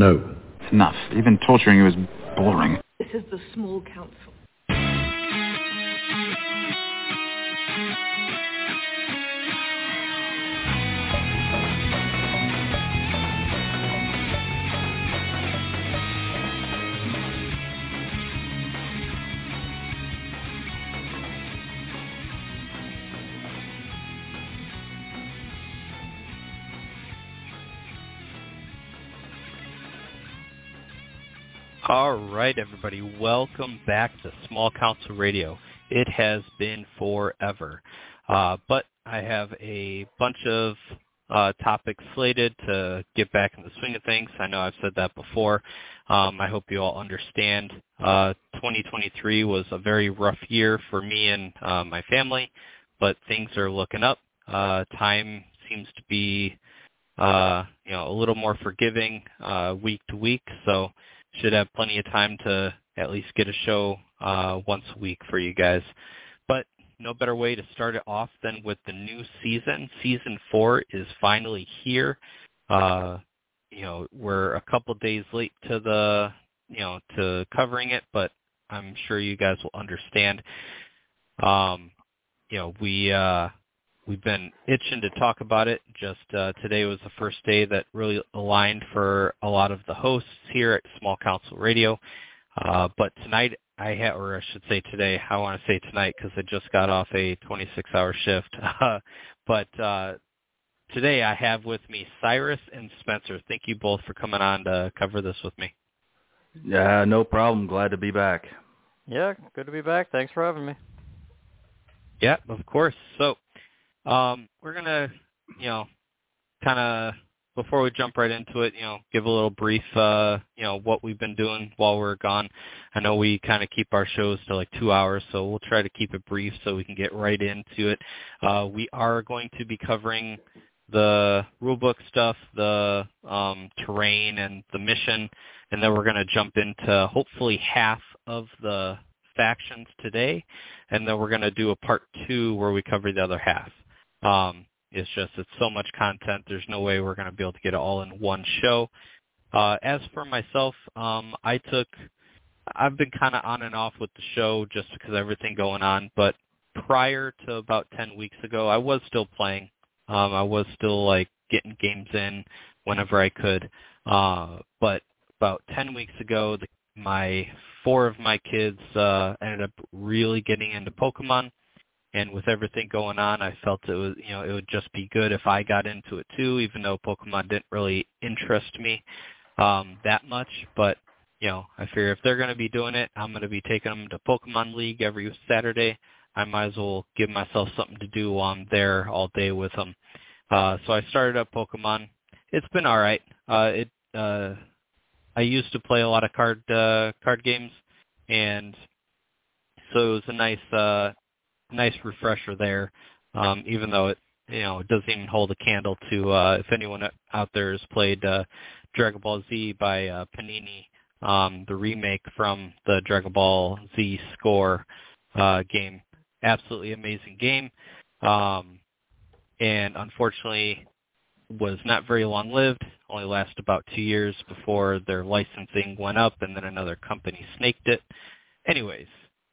No. It's enough. Even torturing you is boring. This is the small council. All right, everybody. Welcome back to Small Council Radio. It has been forever. Uh, but I have a bunch of uh, topics slated to get back in the swing of things. I know I've said that before. Um, I hope you all understand. Uh, 2023 was a very rough year for me and uh, my family, but things are looking up. Uh, time seems to be, uh, you know, a little more forgiving uh, week to week. So should have plenty of time to at least get a show uh, once a week for you guys. But no better way to start it off than with the new season. Season four is finally here. Uh, you know, we're a couple days late to the, you know, to covering it, but I'm sure you guys will understand. Um, you know, we uh, we've been itching to talk about it. Just uh, today was the first day that really aligned for a lot of the hosts here at Small Council Radio. Uh, but tonight I have, or I should say today, I want to say tonight because I just got off a 26-hour shift. but uh, today I have with me Cyrus and Spencer. Thank you both for coming on to cover this with me. Yeah, no problem. Glad to be back. Yeah, good to be back. Thanks for having me. Yeah, of course. So um, we're gonna, you know, kind of before we jump right into it, you know, give a little brief, uh, you know, what we've been doing while we're gone. I know we kind of keep our shows to like two hours, so we'll try to keep it brief so we can get right into it. Uh, we are going to be covering the rulebook stuff, the um, terrain, and the mission, and then we're going to jump into hopefully half of the factions today, and then we're going to do a part two where we cover the other half. Um, it's just it's so much content. There's no way we're going to be able to get it all in one show. Uh, as for myself, um, I took I've been kind of on and off with the show just because everything going on. But prior to about 10 weeks ago, I was still playing. Um, I was still like getting games in whenever I could. Uh, but about 10 weeks ago, the, my four of my kids uh, ended up really getting into Pokemon and with everything going on, I felt it was you know it would just be good if I got into it too, even though Pokemon didn't really interest me um, that much. But you know, I figure if they're going to be doing it, I'm going to be taking them to Pokemon League every Saturday. I might as well give myself something to do while I'm there all day with them. Uh, so I started up Pokemon. It's been all right. Uh, it uh, I used to play a lot of card uh, card games, and so it was a nice uh, nice refresher there. Um, even though it you know it doesn't even hold a candle to uh, if anyone out there has played uh, Dragon Ball Z by uh, Panini, um, the remake from the Dragon Ball Z Score uh, game. Absolutely amazing game, um, and unfortunately was not very long lived. Only lasted about two years before their licensing went up, and then another company snaked it. Anyways,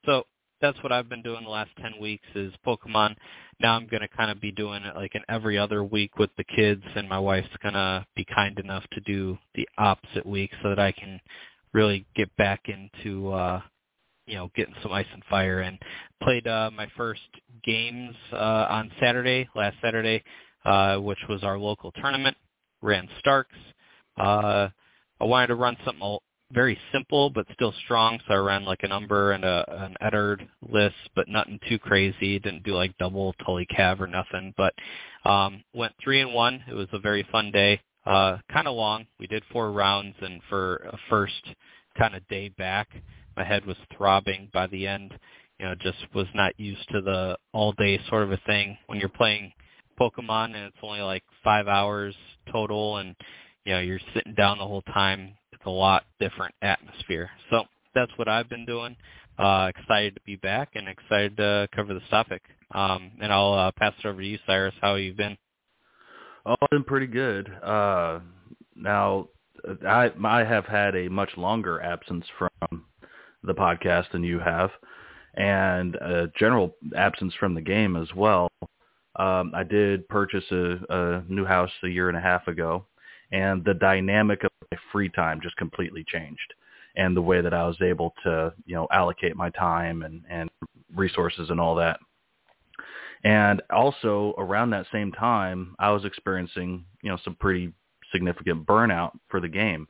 so that's what I've been doing the last 10 weeks is Pokemon. Now I'm going to kind of be doing it like an every other week with the kids and my wife's going to be kind enough to do the opposite week so that I can really get back into uh you know getting some ice and fire and played uh my first games uh on Saturday last Saturday uh which was our local tournament ran Starks uh I wanted to run something very simple but still strong. So I ran like an Umber and a an Eddard list, but nothing too crazy. Didn't do like double Tully Cav or nothing, but um, went three and one. It was a very fun day. Uh, kind of long. We did four rounds, and for a first kind of day back, my head was throbbing by the end. You know, just was not used to the all day sort of a thing when you're playing Pokemon and it's only like five hours total and you know, you're sitting down the whole time a lot different atmosphere. So that's what I've been doing. Uh, excited to be back and excited to cover this topic. Um, and I'll uh, pass it over to you, Cyrus. How have you been? Oh, I've been pretty good. Uh, now, I I have had a much longer absence from the podcast than you have, and a general absence from the game as well. Um, I did purchase a, a new house a year and a half ago, and the dynamic my free time just completely changed, and the way that I was able to you know allocate my time and and resources and all that. And also around that same time, I was experiencing you know some pretty significant burnout for the game.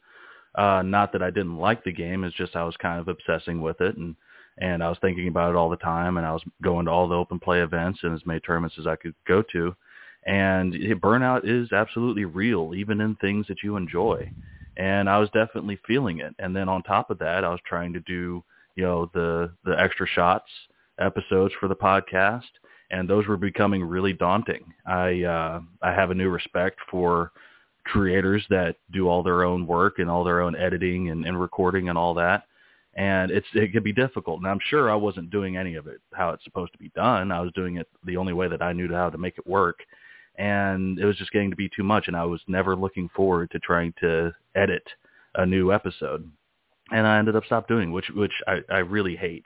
Uh, not that I didn't like the game, it's just I was kind of obsessing with it and and I was thinking about it all the time and I was going to all the open play events and as many tournaments as I could go to. And burnout is absolutely real, even in things that you enjoy. And I was definitely feeling it. And then on top of that, I was trying to do, you know, the the extra shots episodes for the podcast, and those were becoming really daunting. I uh, I have a new respect for creators that do all their own work and all their own editing and, and recording and all that. And it's it could be difficult. And I'm sure I wasn't doing any of it how it's supposed to be done. I was doing it the only way that I knew how to make it work. And it was just getting to be too much and I was never looking forward to trying to edit a new episode. And I ended up stop doing, which which I, I really hate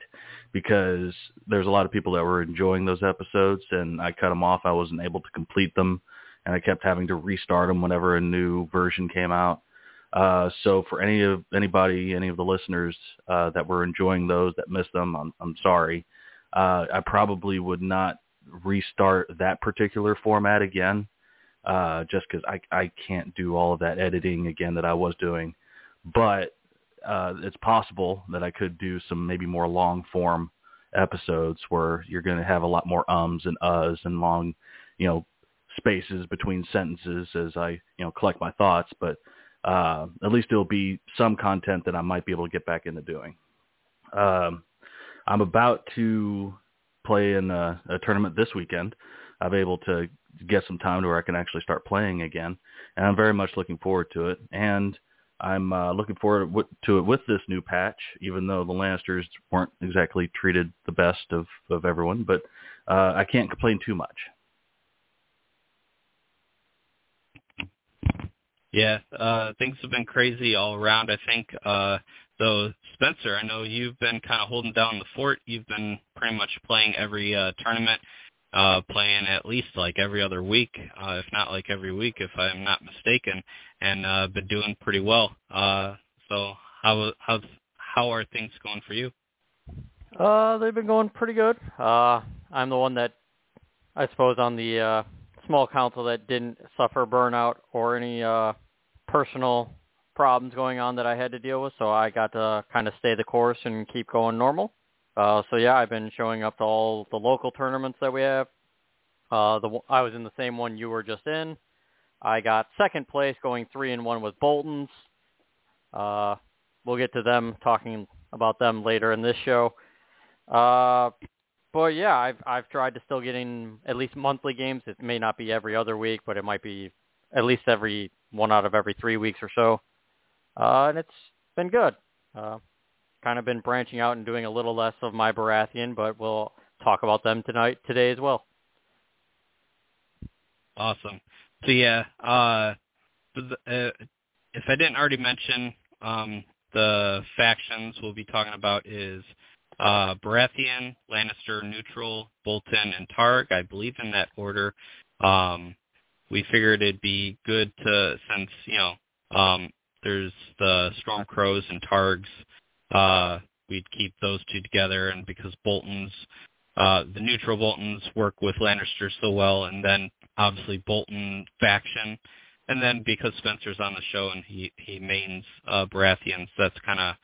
because there's a lot of people that were enjoying those episodes and I cut them off. I wasn't able to complete them and I kept having to restart them whenever a new version came out. Uh, so for any of anybody, any of the listeners uh, that were enjoying those that missed them, I'm, I'm sorry. Uh, I probably would not restart that particular format again, uh, just because I I can't do all of that editing again that I was doing. But uh, it's possible that I could do some maybe more long form episodes where you're going to have a lot more ums and uhs and long, you know, spaces between sentences as I, you know, collect my thoughts, but uh, at least it'll be some content that I might be able to get back into doing. Um, I'm about to play in a, a tournament this weekend. I'm able to get some time to where I can actually start playing again, and I'm very much looking forward to it. And I'm uh, looking forward to it with this new patch, even though the Lannisters weren't exactly treated the best of, of everyone. But uh, I can't complain too much. Yeah, uh, things have been crazy all around. I think, uh, though, Spencer, I know you've been kind of holding down the fort. You've been pretty much playing every uh, tournament, uh, playing at least like every other week, uh, if not like every week, if I'm not mistaken, and uh, been doing pretty well. Uh, so how how how are things going for you? Uh, they've been going pretty good. Uh, I'm the one that I suppose on the uh, small council that didn't suffer burnout or any uh, personal problems going on that I had to deal with, so I got to kind of stay the course and keep going normal. Uh, so yeah, I've been showing up to all the local tournaments that we have. Uh, the I was in the same one you were just in. I got second place, going three and one with Boltons. Uh, we'll get to them talking about them later in this show. Uh, but yeah, I've I've tried to still get in at least monthly games. It may not be every other week, but it might be at least every one out of every three weeks or so. Uh, and it's been good. Uh, kind of been branching out and doing a little less of my Baratheon, but we'll talk about them tonight today as well. Awesome. So yeah, uh, the, uh, if I didn't already mention, um, the factions we'll be talking about is uh, Baratheon, Lannister, Neutral, Bolton, and Targ. I believe in that order. Um, we figured it'd be good to, since you know, um, there's the Storm Crows and Targs. Uh, we'd keep those two together, and because Bolton's, uh, the neutral Boltons work with Lannister so well, and then obviously Bolton faction, and then because Spencer's on the show and he he mains uh, Baratheons, that's kind of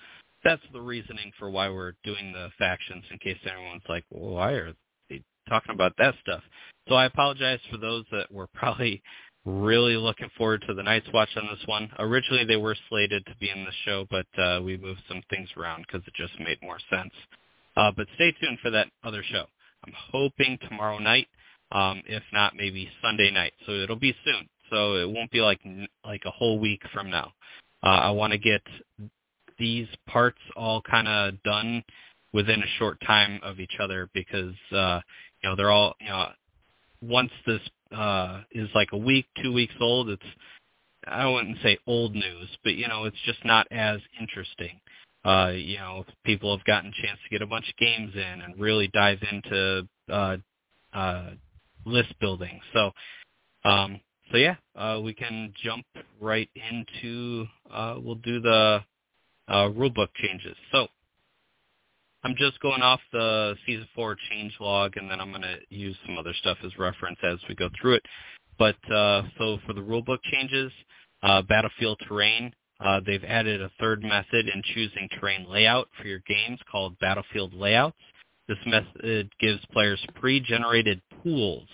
that's the reasoning for why we're doing the factions in case anyone's like, well, why are they talking about that stuff? So I apologize for those that were probably really looking forward to the Night's Watch on this one. Originally they were slated to be in the show, but uh, we moved some things around because it just made more sense. Uh, but stay tuned for that other show. I'm hoping tomorrow night, um, if not maybe Sunday night. So it'll be soon. So it won't be like like a whole week from now. Uh, I want to get these parts all kind of done within a short time of each other because uh, you know they're all you know once this uh, is like a week, two weeks old, it's I wouldn't say old news, but you know, it's just not as interesting. Uh, you know, people have gotten a chance to get a bunch of games in and really dive into uh, uh, list building. So, um, so yeah, uh, we can jump right into. Uh, we'll do the uh, rulebook changes. So, I'm just going off the season four change log, and then I'm going to use some other stuff as reference as we go through it. But uh, so for the rulebook changes, uh, battlefield terrain, uh, they've added a third method in choosing terrain layout for your games called battlefield layouts. This method gives players pre-generated pools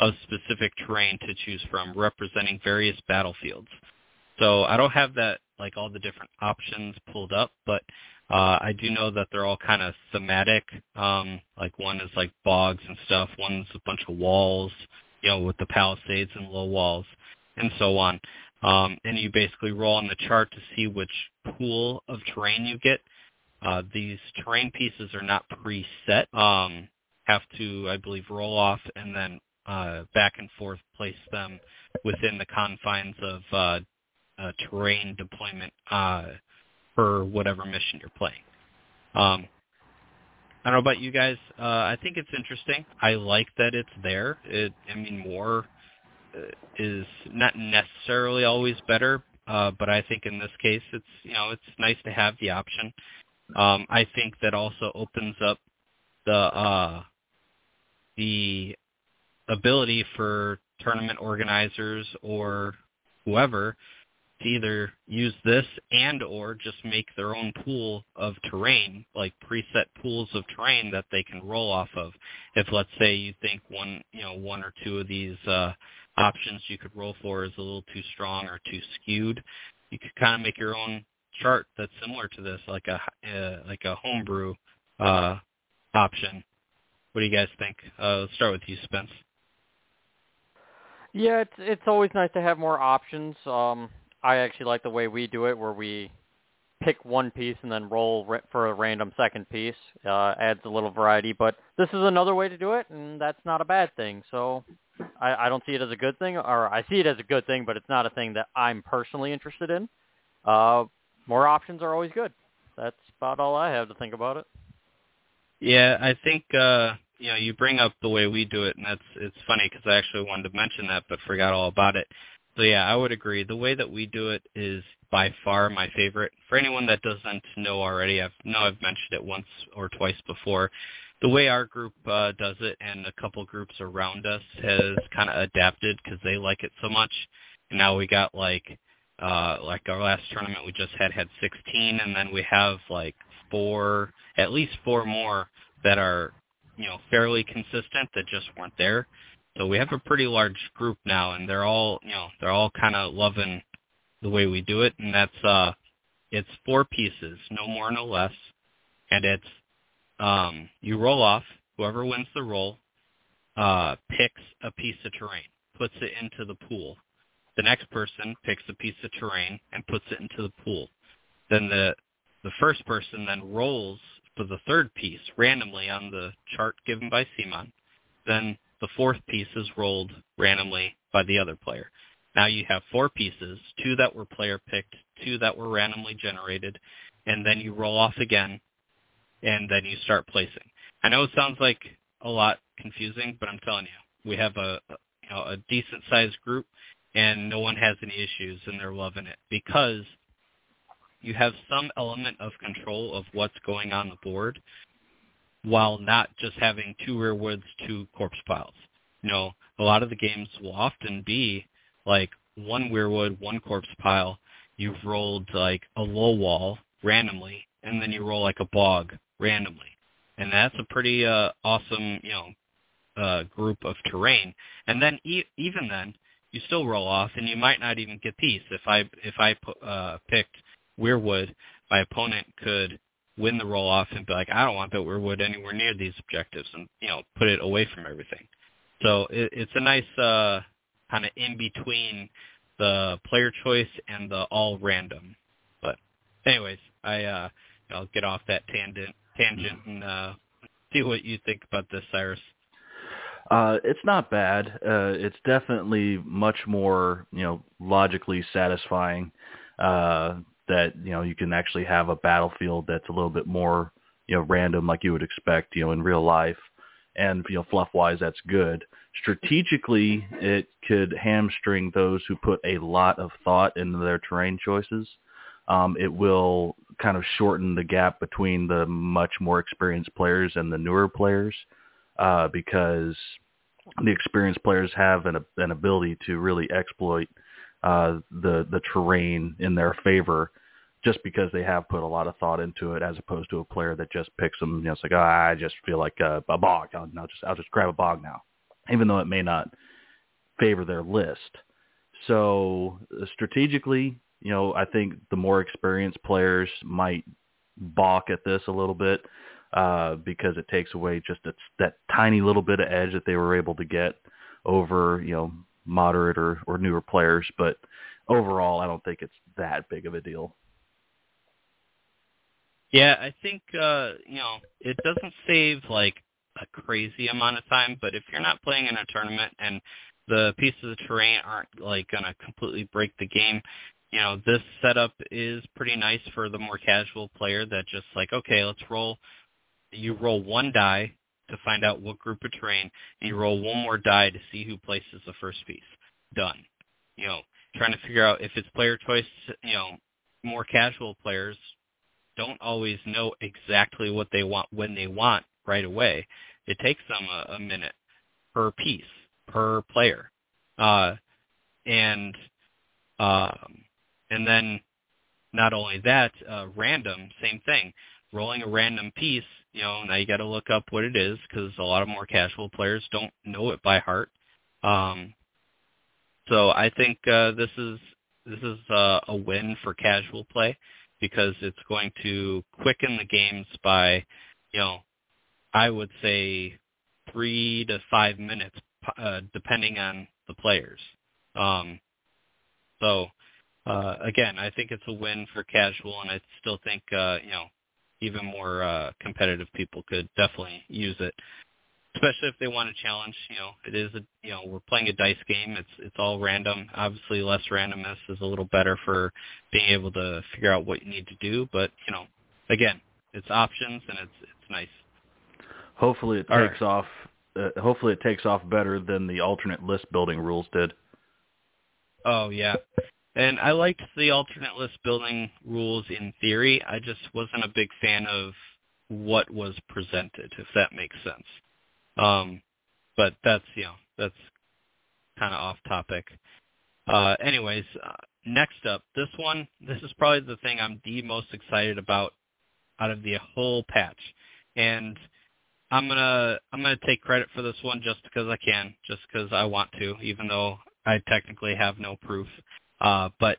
of specific terrain to choose from, representing various battlefields. So I don't have that like all the different options pulled up, but uh, I do know that they're all kind of thematic. Um, like one is like bogs and stuff. One's a bunch of walls, you know, with the palisades and low walls, and so on. Um, and you basically roll on the chart to see which pool of terrain you get. Uh, these terrain pieces are not preset. Um, have to, I believe, roll off and then uh, back and forth place them within the confines of uh, terrain deployment uh, for whatever mission you're playing. Um, I don't know about you guys. Uh, I think it's interesting. I like that it's there. It, I mean, more uh, is not necessarily always better, uh, but I think in this case, it's you know, it's nice to have the option. Um, I think that also opens up the uh, the ability for tournament organizers or whoever to either use this and or just make their own pool of terrain, like preset pools of terrain that they can roll off of. If let's say you think one, you know, one or two of these uh, options you could roll for is a little too strong or too skewed, you could kind of make your own chart that's similar to this, like a uh, like a homebrew uh, option. What do you guys think? Uh, let's start with you, Spence. Yeah, it's it's always nice to have more options. Um, I actually like the way we do it, where we pick one piece and then roll for a random second piece. Uh, adds a little variety, but this is another way to do it, and that's not a bad thing. So I, I don't see it as a good thing, or I see it as a good thing, but it's not a thing that I'm personally interested in. Uh, more options are always good. That's about all I have to think about it. Yeah, I think uh, you know you bring up the way we do it, and that's it's funny because I actually wanted to mention that, but forgot all about it. So yeah, I would agree. The way that we do it is by far my favorite. For anyone that doesn't know already, I've know I've mentioned it once or twice before. The way our group uh, does it, and a couple groups around us has kind of adapted because they like it so much. And now we got like uh, like our last tournament we just had had 16, and then we have like four, at least four more that are you know fairly consistent that just weren't there. So we have a pretty large group now, and they're all, you know, they're all kind of loving the way we do it, and that's uh, it's four pieces, no more, no less, and it's um, you roll off. Whoever wins the roll uh, picks a piece of terrain, puts it into the pool. The next person picks a piece of terrain and puts it into the pool. Then the the first person then rolls for the third piece randomly on the chart given by CMON. Then the fourth piece is rolled randomly by the other player. Now you have four pieces, two that were player picked, two that were randomly generated, and then you roll off again, and then you start placing. I know it sounds like a lot confusing, but I'm telling you, we have a, you know a decent sized group, and no one has any issues, and they're loving it because you have some element of control of what's going on the board while not just having two weirwoods, two corpse piles. You know, a lot of the games will often be like one weirwood, one corpse pile. You've rolled like a low wall randomly, and then you roll like a bog randomly, and that's a pretty uh, awesome, you know, uh, group of terrain. And then e- even then, you still roll off, and you might not even get these. If I if I uh, picked weirwood, my opponent could win the roll off and be like, I don't want Bitweirwood anywhere near these objectives and, you know, put it away from everything. So it, it's a nice uh, kind of in between the player choice and the all random. But anyways, I uh, I'll get off that tangent tangent and uh, see what you think about this, Cyrus. Uh, it's not bad. Uh, it's definitely much more, you know, logically satisfying. Uh, that you know you can actually have a battlefield that's a little bit more, you know, random like you would expect, you know, in real life, and you know, fluff wise, that's good. Strategically, it could hamstring those who put a lot of thought into their terrain choices. Um, it will kind of shorten the gap between the much more experienced players and the newer players uh, because the experienced players have an, an ability to really exploit uh, the the terrain in their favor just because they have put a lot of thought into it as opposed to a player that just picks them you know it's like oh, I just feel like a, a bog. I'll, I'll just I'll just grab a bog now even though it may not favor their list. So strategically you know I think the more experienced players might balk at this a little bit uh, because it takes away just a, that tiny little bit of edge that they were able to get over, you know, moderate or, or newer players. But overall, I don't think it's that big of a deal. Yeah, I think uh, you know it doesn't save like a crazy amount of time, but if you're not playing in a tournament and the pieces of terrain aren't like gonna completely break the game, you know this setup is pretty nice for the more casual player that just like okay, let's roll you roll one die to find out what group of terrain, and you roll one more die to see who places the first piece. Done. You know, trying to figure out if it's player choice, you know, more casual players don't always know exactly what they want when they want right away. It takes them a, a minute per piece, per player. Uh, and um, and then not only that, uh, random, same thing. Rolling a random piece you know, now you got to look up what it is because a lot of more casual players don't know it by heart. Um, so I think uh, this is this is uh, a win for casual play because it's going to quicken the games by, you know, I would say three to five minutes, uh, depending on the players. Um, so uh, again, I think it's a win for casual, and I still think uh, you know even more uh, competitive people could definitely use it, especially if they want a challenge. You know, it is a you know we're playing a dice game. It's it's all random. Obviously, less randomness is a little better for being able to figure out what you need to do. But you know, again, it's options and it's it's nice. Hopefully, it all takes right. off. Uh, hopefully, it takes off better than the alternate list building rules did. Oh yeah, and I liked the alternate list building rules in theory. I just wasn't a big fan of what was presented, if that makes sense. Um, but that's you know that's kind of off topic. Uh, anyways, uh, next up, this one, this is probably the thing I'm the most excited about out of the whole patch, and I'm gonna I'm gonna take credit for this one just because I can, just because I want to, even though I technically have no proof. Uh, but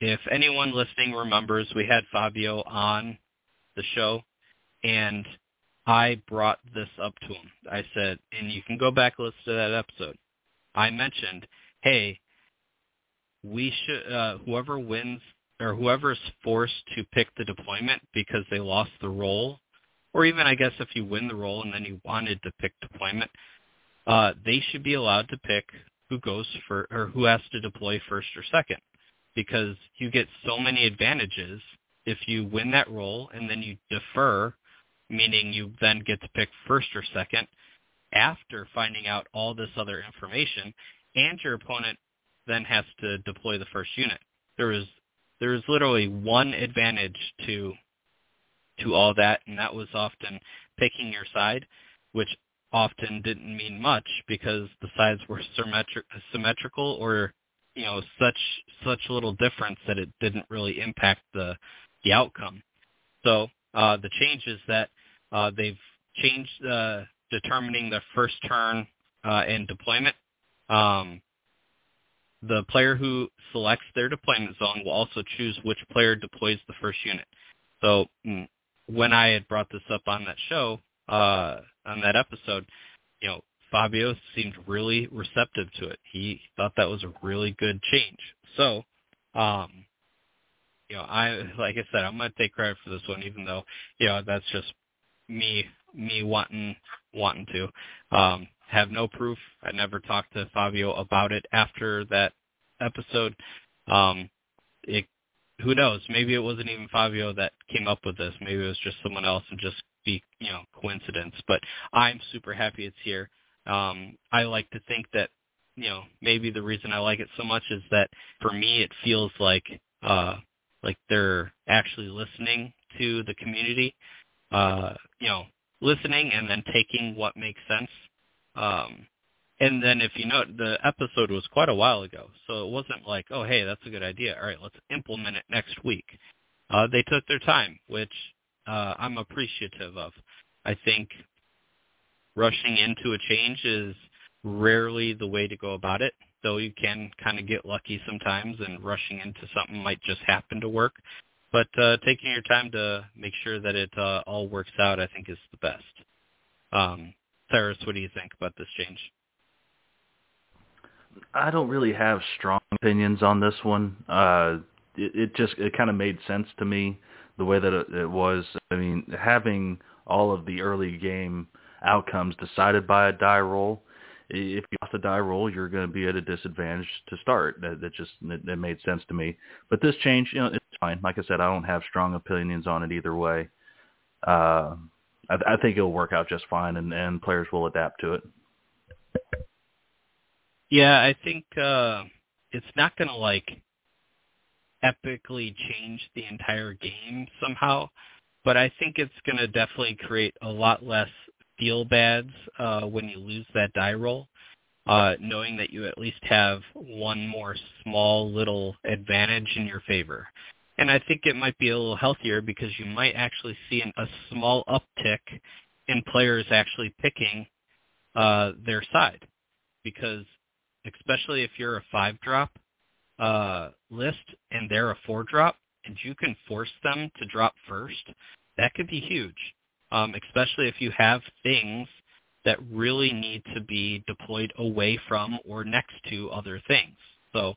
if anyone listening remembers, we had Fabio on the show, and I brought this up to him. I said, and you can go back and listen to that episode. I mentioned, hey, we should uh, whoever wins or whoever's forced to pick the deployment because they lost the roll, or even I guess if you win the roll and then you wanted to pick deployment, uh, they should be allowed to pick who goes for or who has to deploy first or second because you get so many advantages if you win that roll and then you defer meaning you then get to pick first or second after finding out all this other information and your opponent then has to deploy the first unit. There is there is literally one advantage to to all that and that was often picking your side which often didn't mean much because the sides were symmetric, symmetrical or you know such such little difference that it didn't really impact the the outcome. So uh, the change is that uh, they've changed uh, determining the first turn uh, and deployment. Um, the player who selects their deployment zone will also choose which player deploys the first unit. So mm, when I had brought this up on that show, uh, on that episode, you know, Fabio seemed really receptive to it. He thought that was a really good change. So, um, you know, I like I said, I'm gonna take credit for this one, even though you know that's just me me wanting wanting to. Um, have no proof. I never talked to Fabio about it after that episode. Um, it, who knows? Maybe it wasn't even Fabio that came up with this. Maybe it was just someone else and just be, you know, coincidence. But I'm super happy it's here. Um, I like to think that, you know, maybe the reason I like it so much is that for me it feels like, uh, like they're actually listening to the community, uh, you know, listening and then taking what makes sense. Um, and then if you know, the episode was quite a while ago, so it wasn't like, oh, hey, that's a good idea. All right, let's implement it next week. Uh, they took their time, which uh, I'm appreciative of. I think rushing into a change is rarely the way to go about it, though you can kind of get lucky sometimes, and rushing into something might just happen to work. But uh, taking your time to make sure that it uh, all works out, I think, is the best. Um, Cyrus, what do you think about this change? I don't really have strong opinions on this one. Uh, it, it just it kind of made sense to me the way that it, was. I mean, having all of the early game outcomes decided by a die roll. If you lost a die roll, you're going to be at a disadvantage to start. That, that just that, that made sense to me. But this change, you know, it's fine. Like I said, I don't have strong opinions on it either way. Uh, I, I think it'll work out just fine, and, and players will adapt to it. Yeah, I think uh, it's not going to like epically change the entire game somehow, but I think it's going to definitely create a lot less feel bads uh, when you lose that die roll, uh, knowing that you at least have one more small little advantage in your favor. And I think it might be a little healthier because you might actually see an, a small uptick in players actually picking uh, their side because especially if you're a five drop uh, list and they're a four drop, and you can force them to drop first, that could be huge. Um, especially if you have things that really need to be deployed away from or next to other things. So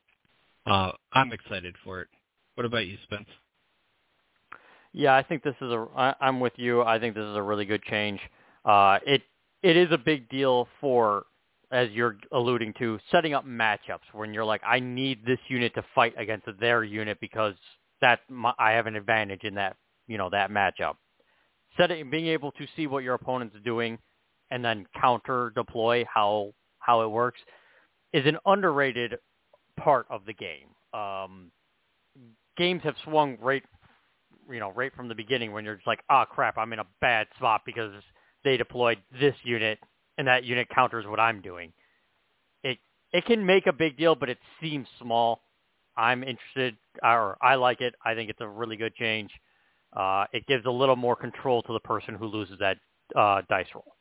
uh, I'm excited for it. What about you, Spence? Yeah, I think this is a. I, I'm with you. I think this is a really good change. Uh, it it is a big deal for as you're alluding to, setting up matchups when you're like, I need this unit to fight against their unit because that my, I have an advantage in that you know that matchup. Setting, being able to see what your opponent's doing, and then counter deploy how how it works, is an underrated part of the game. Um, games have swung right, you know, right from the beginning when you're just like, ah, oh, crap, I'm in a bad spot because they deployed this unit and that unit counters what I'm doing. It it can make a big deal, but it seems small. I'm interested, or I like it. I think it's a really good change. Uh, it gives a little more control to the person who loses that uh, dice roll.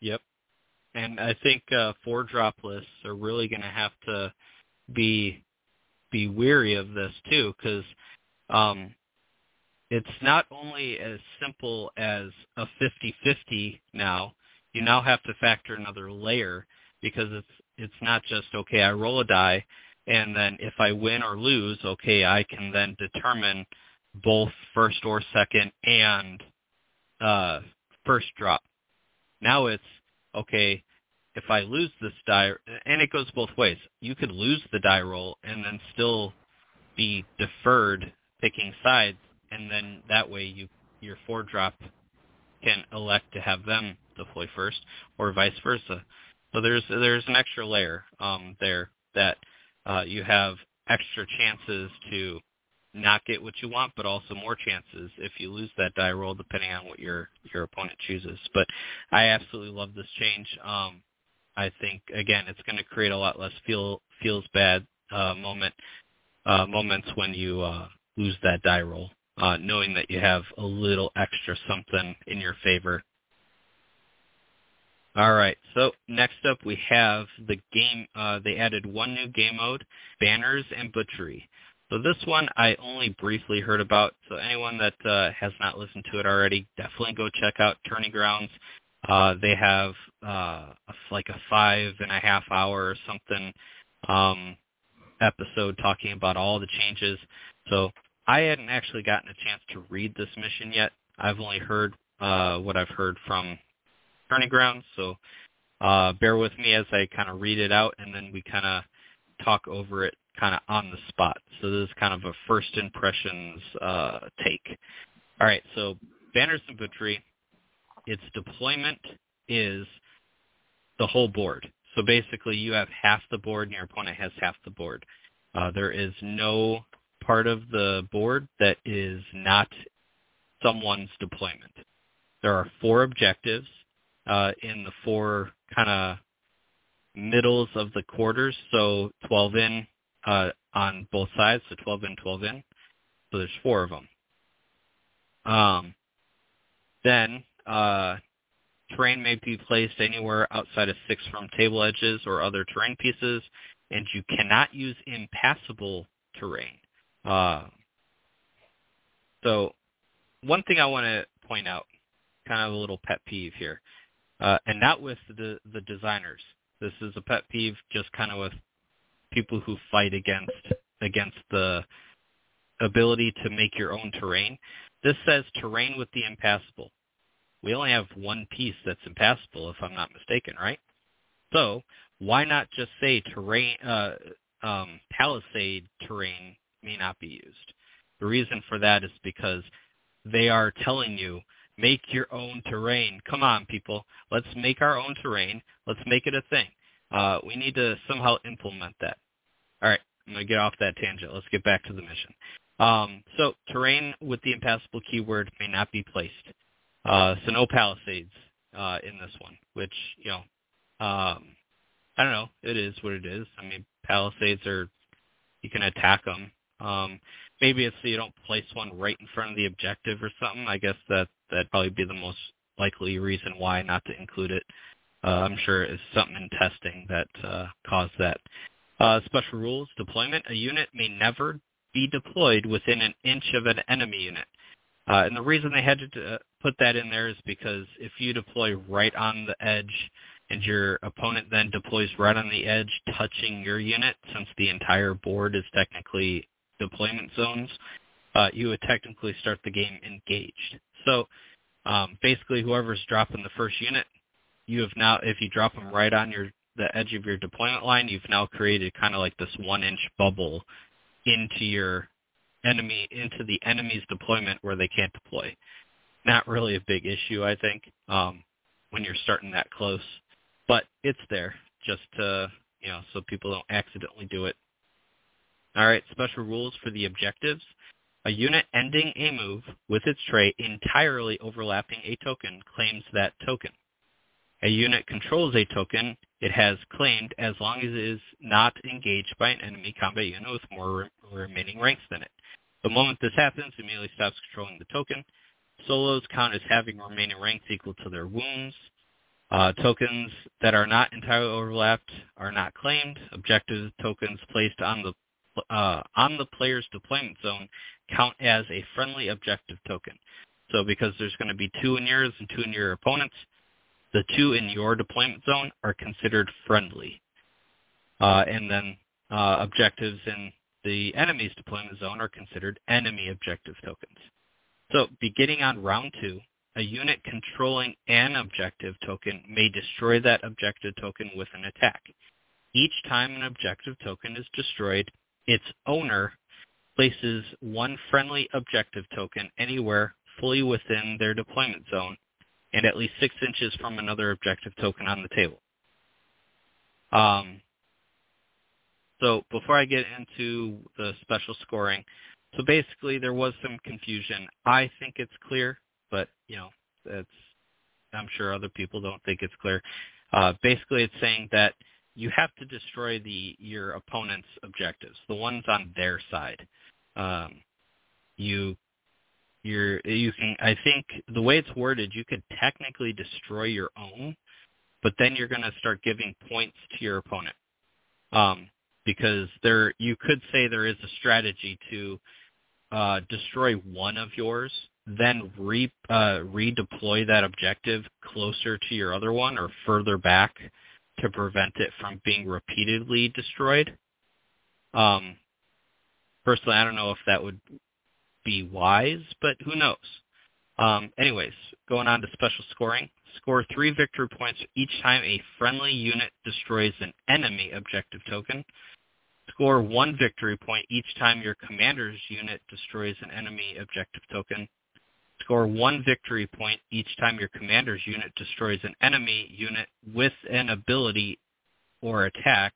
Yep, and I think uh, four drop lists are really going to have to be be weary of this too, because um, it's not only as simple as a 50-50 now. You now have to factor another layer because it's it's not just okay, I roll a die and then if I win or lose, okay, I can then determine both first or second and uh, first drop. Now it's okay, if I lose this die, and it goes both ways. You could lose the die roll and then still be deferred picking sides and then that way you your four drop can elect to have them deploy first, or vice versa. So there's there's an extra layer um, there that uh, you have extra chances to not get what you want, but also more chances if you lose that die roll, depending on what your your opponent chooses. But I absolutely love this change. Um, I think again, it's going to create a lot less feel feels bad uh, moment uh, moments when you uh, lose that die roll uh, knowing that you have a little extra something in your favor. All right, so next up we have the game. Uh, they added one new game mode, Banners and Butchery. So this one I only briefly heard about. So anyone that uh, has not listened to it already, definitely go check out Tourney Grounds. Uh, they have uh, like a five and a half hour or something um, episode talking about all the changes. So I hadn't actually gotten a chance to read this mission yet. I've only heard uh, what I've heard from Tourney Grounds. So uh, bear with me as I kind of read it out, and then we kind of talk over it kind of on the spot. So this is kind of a first impressions uh, take. All right, so Banners and Butchery, its deployment is the whole board. So basically you have half the board and your opponent has half the board. Uh, there is no part of the board that is not someone's deployment. There are four objectives uh, in the four kind of middles of the quarters, so 12 in uh, on both sides, so 12 in, 12 in. So there's four of them. Um, then uh, terrain may be placed anywhere outside of six from table edges or other terrain pieces, and you cannot use impassable terrain. Uh, so one thing I want to point out, kind of a little pet peeve here, uh, and not with the, the designers. This is a pet peeve just kind of with people who fight against against the ability to make your own terrain. This says terrain with the impassable. We only have one piece that's impassable, if I'm not mistaken, right? So why not just say terrain, uh, um, palisade terrain may not be used? The reason for that is because they are telling you make your own terrain. Come on, people. Let's make our own terrain. Let's make it a thing. Uh, we need to somehow implement that. All right, I'm going to get off that tangent. Let's get back to the mission. Um, so terrain with the impassable keyword may not be placed. Uh, so no palisades uh, in this one, which, you know, um, I don't know. It is what it is. I mean, palisades are, you can attack them. Um, maybe it's so you don't place one right in front of the objective or something. I guess that that'd probably be the most likely reason why not to include it. Uh, I'm sure it's something in testing that uh, caused that. Uh, special rules, deployment. A unit may never be deployed within an inch of an enemy unit. Uh, and the reason they had to uh, put that in there is because if you deploy right on the edge and your opponent then deploys right on the edge touching your unit, since the entire board is technically deployment zones, uh, you would technically start the game engaged. So um, basically whoever's dropping the first unit, you have now, if you drop them right on your the edge of your deployment line, you've now created kind of like this one-inch bubble into your enemy, into the enemy's deployment where they can't deploy. Not really a big issue, I think, um, when you're starting that close, but it's there just to, you know, so people don't accidentally do it. All right, special rules for the objectives. A unit ending a move with its trait entirely overlapping a token claims that token. A unit controls a token it has claimed as long as it is not engaged by an enemy combat unit with more remaining ranks than it. The moment this happens, it immediately stops controlling the token. Solos count as having remaining ranks equal to their wounds. Uh, tokens that are not entirely overlapped are not claimed. Objective tokens placed on the uh, on the player's deployment zone count as a friendly objective token. So because there's going to be two in yours and two in your opponent's, the two in your deployment zone are considered friendly. Uh, and then uh, objectives in the enemy's deployment zone are considered enemy objective tokens. So beginning on round two, a unit controlling an objective token may destroy that objective token with an attack. Each time an objective token is destroyed, its owner places one friendly objective token anywhere fully within their deployment zone and at least six inches from another objective token on the table. Um, so before I get into the special scoring, so basically there was some confusion. I think it's clear, but you know, it's I'm sure other people don't think it's clear. Uh, basically, it's saying that you have to destroy the your opponent's objectives, the ones on their side. Um, you you're you can I think the way it's worded, you could technically destroy your own, but then you're going to start giving points to your opponent. Um, because there you could say there is a strategy to uh, destroy one of yours, then re uh, redeploy that objective closer to your other one or further back to prevent it from being repeatedly destroyed. Um, personally, I don't know if that would be wise, but who knows? Um, anyways, going on to special scoring. Score three victory points each time a friendly unit destroys an enemy objective token. Score one victory point each time your commander's unit destroys an enemy objective token. Score one victory point each time your commander's unit destroys an enemy unit with an ability or attack.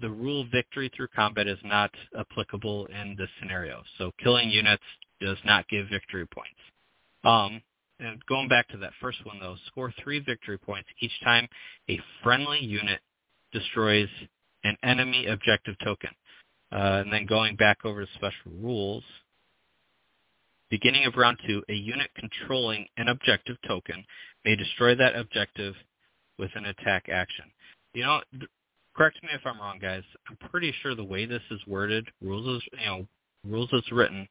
The rule victory through combat is not applicable in this scenario. So killing units does not give victory points. Um, and going back to that first one though, score three victory points each time a friendly unit destroys an enemy objective token. Uh, and then going back over to special rules, beginning of round two, a unit controlling an objective token may destroy that objective with an attack action. You know, correct me if I'm wrong, guys. I'm pretty sure the way this is worded, rules is you know, rules is written,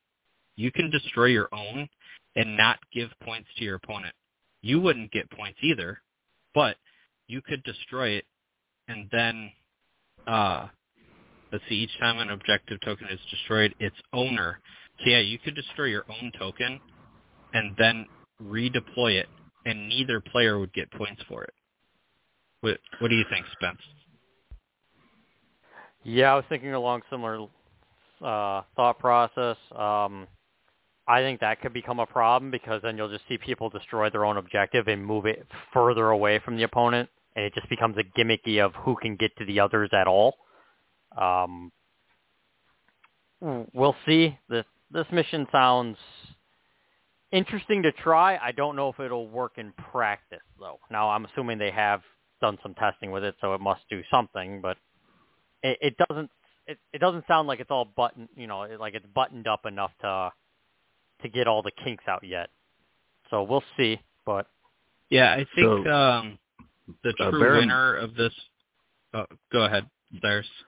you can destroy your own and not give points to your opponent. You wouldn't get points either, but you could destroy it and then uh let's see, each time an objective token is destroyed, its owner. So yeah, you could destroy your own token and then redeploy it and neither player would get points for it. What what do you think, Spence? Yeah, I was thinking along similar uh, thought process. Um, I think that could become a problem because then you'll just see people destroy their own objective and move it further away from the opponent, and it just becomes a gimmicky of who can get to the others at all. Um, we'll see. This this mission sounds interesting to try. I don't know if it'll work in practice though. Now I'm assuming they have done some testing with it, so it must do something. But it, it doesn't. It, it doesn't sound like it's all button. You know, like it's buttoned up enough to to get all the kinks out yet. So we'll see. But yeah, I think So, um, the uh, true Baron- winner of this. Oh, go ahead,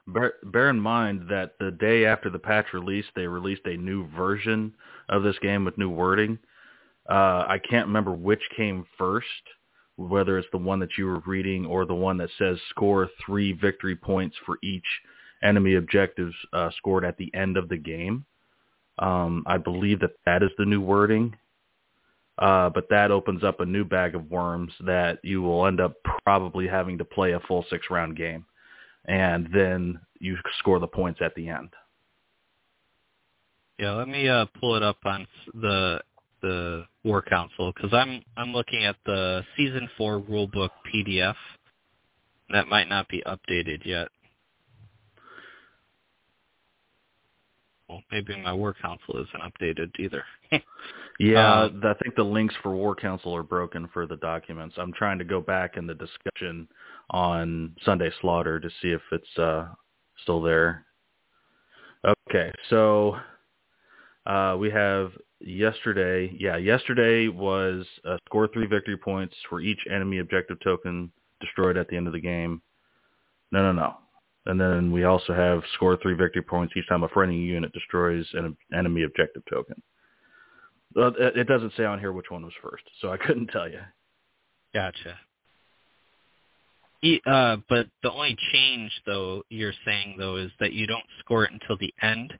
Bear, bear in mind that the day after the patch release, they released a new version of this game with new wording. Uh, I can't remember which came first, whether it's the one that you were reading or the one that says score three victory points for each enemy objectives uh, scored at the end of the game. Um, I believe that that is the new wording. Uh, but that opens up a new bag of worms that you will end up probably having to play a full six round game and then you score the points at the end. Yeah, let me uh, pull it up on the the War Council because I'm I'm looking at the season four rulebook PDF. That might not be updated yet. Well, maybe my War Council isn't updated either. Yeah, th- I think the links for War Council are broken for the documents. I'm trying to go back in the discussion on Sunday Slaughter to see if it's uh, still there. Okay, so uh, we have yesterday. Yeah, yesterday was score three victory points for each enemy objective token destroyed at the end of the game. No, no, no. And then we also have score three victory points each time a friendly unit destroys an enemy objective token. It doesn't say on here which one was first, so I couldn't tell you. Gotcha. Uh, but the only change, though, you're saying though, is that you don't score it until the end.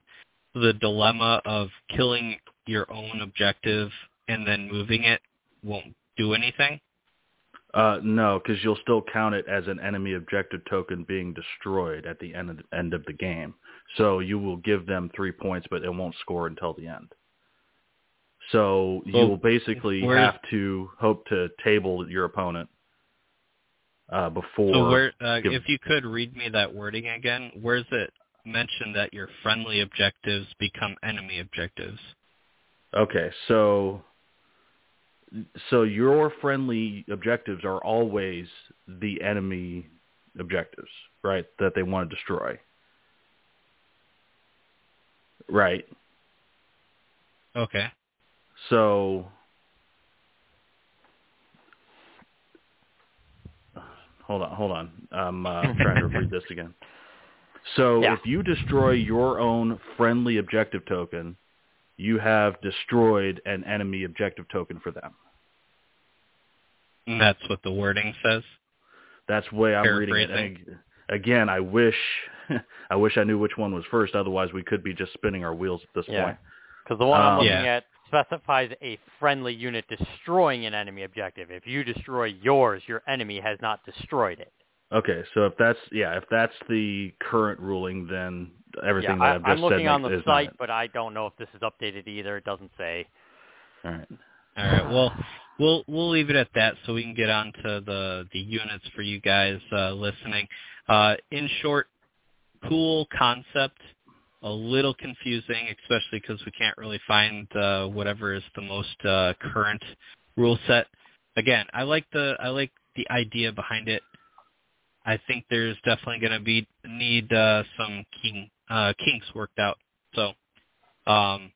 The dilemma of killing your own objective and then moving it won't do anything. Uh, no, because you'll still count it as an enemy objective token being destroyed at the end of the, end of the game. So you will give them three points, but it won't score until the end. So you Well, will basically have to hope to table your opponent uh, before. So where, uh, if you could read me that wording again, where's it mentioned that your friendly objectives become enemy objectives? Okay, so so your friendly objectives are always the enemy objectives, right? That they want to destroy. Right. Okay. So hold on, hold on. I'm uh, trying to read this again. So Yeah. if you destroy your own friendly objective token, you have destroyed an enemy objective token for them. That's what the wording says. That's the way I'm reading it. And again, I wish I wish I knew which one was first. Otherwise, we could be just spinning our wheels at this Yeah. point. Because the one I'm Um, looking Yeah. at specifies a friendly unit destroying an enemy objective. If you destroy yours, your enemy has not destroyed it. Okay, so if that's yeah, if that's the current ruling, then everything yeah, that I've I, just I'm looking said on the site, but I don't know if this is updated either. It doesn't say. All right. All right. Well, we'll we'll leave it at that so we can get on to the the units for you guys uh, listening. Uh, in short, cool concept. A little confusing, especially because we can't really find uh, whatever is the most uh, current rule set. Again, I like the I like the idea behind it. I think there's definitely going to be need uh, some king, uh, kinks worked out. So, um,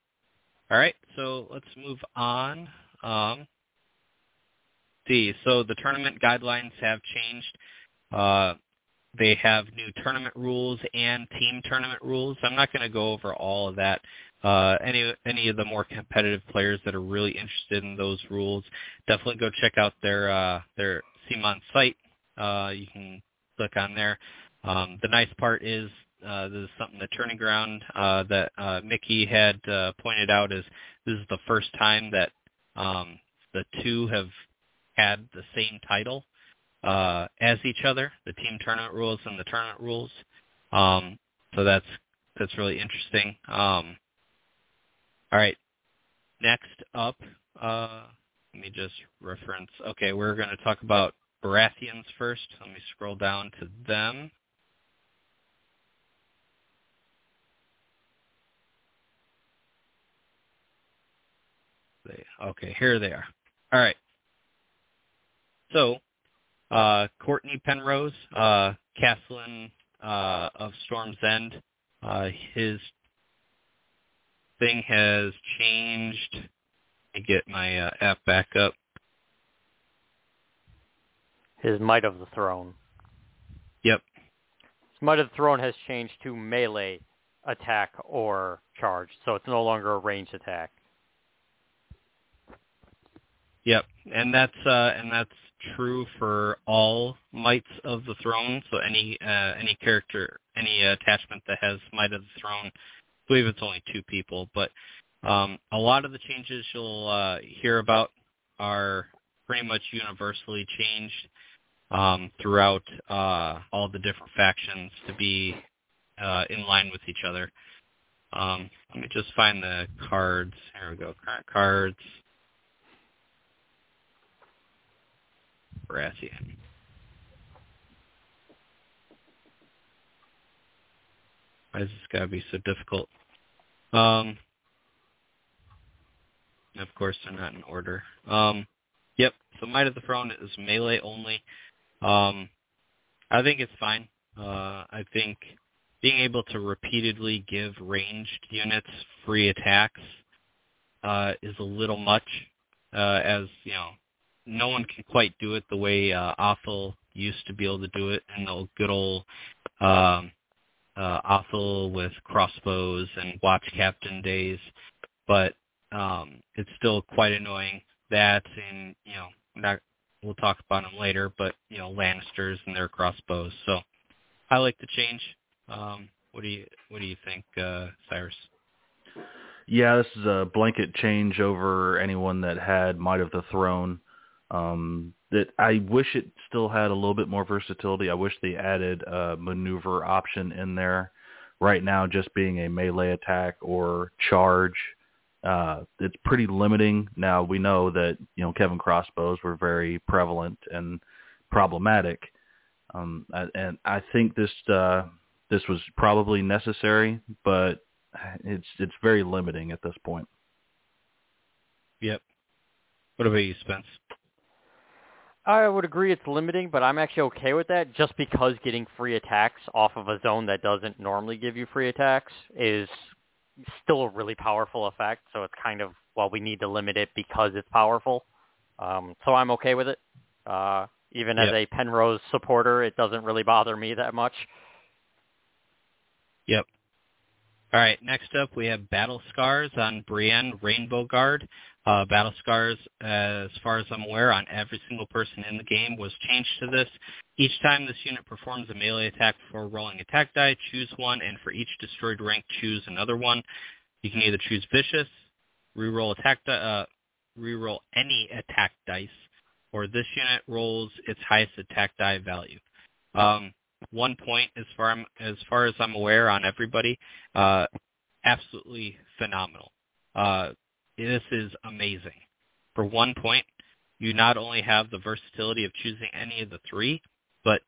all right. So let's move on. Um, see, so the tournament guidelines have changed. Uh, they have new tournament rules and team tournament rules. I'm not going to go over all of that. Uh, any any of the more competitive players that are really interested in those rules, definitely go check out their uh, their CMON site. Uh, you can click on there. Um, the nice part is uh, this is something the Tourney Grounds uh, that uh, Mickey had uh, pointed out is this is the first time that um, the two have had the same title uh, as each other, the team tournament rules and the tournament rules. Um, so that's that's really interesting. Um, all right, next up, uh, let me just reference. Okay, we're going to talk about Baratheons first. Let me scroll down to them. They, okay, here they are. All right. So, uh, Cortnay Penrose, uh, Castellan uh, of Storm's End, uh, his thing has changed. Let me get my uh, app back up. His Might of the Throne. Yep. His Might of the Throne has changed to melee attack or charge, so it's no longer a ranged attack. Yep, and that's uh, and that's true for all mights of the throne. So any uh, any character, any attachment that has might of the throne, I believe it's only two people, but um, a lot of the changes you'll uh, hear about are pretty much universally changed um, throughout uh, all the different factions to be uh, in line with each other. Um, let me just find the cards. Here we go. Cards. Baratheon. Why is this gotta be so difficult? Um, of course, they're not in order. Um, yep. So Might of the Throne is melee only. Um, I think it's fine. Uh, I think being able to repeatedly give ranged units free attacks uh, is a little much, uh, as you know, no one can quite do it the way uh, Othell used to be able to do it in the good old um, uh, Othell with crossbows and watch captain days. But um, it's still quite annoying that, and you know, not, we'll talk about them later. But you know, Lannisters and their crossbows. So I like the change. Um, what do you What do you think, uh, Cyrus? Yeah, this is a blanket change over anyone that had Might of the Throne. Um, that I wish it still had a little bit more versatility. I wish they added a maneuver option in there. Right now, just being a melee attack or charge, uh, it's pretty limiting. Now we know that you know Kevan crossbows were very prevalent and problematic, um, and I think this uh, this was probably necessary, but it's it's very limiting at this point. Yep. What about you, Spence? I would agree it's limiting, but I'm actually okay with that just because getting free attacks off of a zone that doesn't normally give you free attacks is still a really powerful effect. So it's kind of, well, we need to limit it because it's powerful. Um, so I'm okay with it. Uh, even as Yep. a Penrose supporter, it doesn't really bother me that much. Yep. All right. Next up, we have Battle Scars on Brienne Rainbow Guard. Uh, Battle Scars, as far as I'm aware, on every single person in the game was changed to this. Each time this unit performs a melee attack before rolling attack die, choose one, and for each destroyed rank, choose another one. You can either choose Vicious, reroll attack di- uh, reroll any attack dice, or this unit rolls its highest attack die value. Um, one point as far as far as I'm aware on everybody. Uh, absolutely phenomenal. Uh, this is amazing. For one point, you not only have the versatility of choosing any of the three, but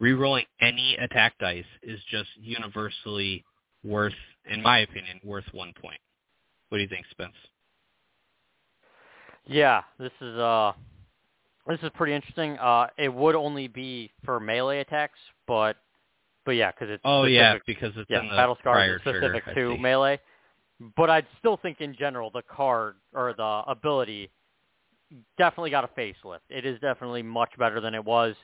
rerolling any attack dice is just universally worth, in my opinion, worth one point. What do you think, Spence? Yeah, this is uh this is pretty interesting. Uh it would only be for melee attacks, but but yeah, cuz it's Oh specific, yeah, because it's yeah, battle scars is specific trigger, to melee. But I'd still think in general the card or the ability definitely got a facelift. It is definitely much better than it was.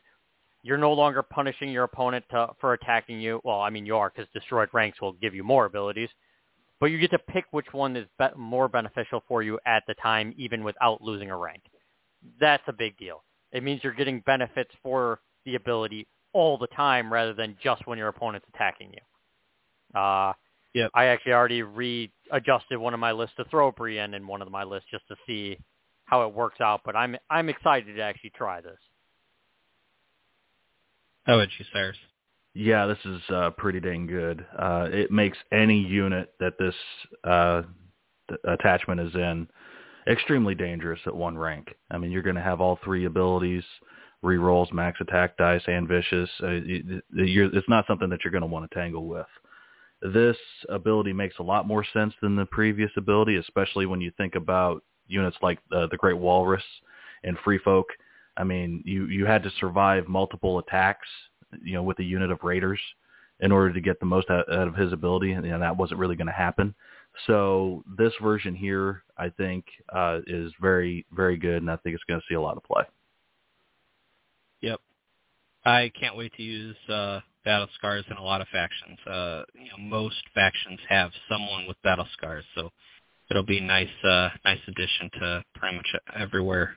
You're no longer punishing your opponent to, for attacking you. Well, I mean you are because destroyed ranks will give you more abilities, but you get to pick which one is be- more beneficial for you at the time, even without losing a rank. That's a big deal. It means you're getting benefits for the ability all the time rather than just when your opponent's attacking you. Uh, Yep. I actually already readjusted one of my lists to throw Brienne in one of my lists just to see how it works out. But I'm I'm excited to actually try this. How about you, Cyrus? Yeah, this is uh, pretty dang good. Uh, it makes any unit that this uh, th- attachment is in extremely dangerous at one rank. I mean, you're going to have all three abilities, rerolls, max attack dice, and vicious. Uh, it's not something that you're going to want to tangle with. This ability makes a lot more sense than the previous ability, especially when you think about units like the, the Great Walrus and Free Folk. I mean, you, you had to survive multiple attacks you know, with a unit of raiders in order to get the most out, out of his ability, and you know, that wasn't really going to happen. So this version here, I think, uh, is very, very good, and I think it's going to see a lot of play. Yep. I can't wait to use uh, battle scars in a lot of factions. Uh, you know, most factions have someone with battle scars, so it'll be a nice, uh, nice addition to pretty much everywhere.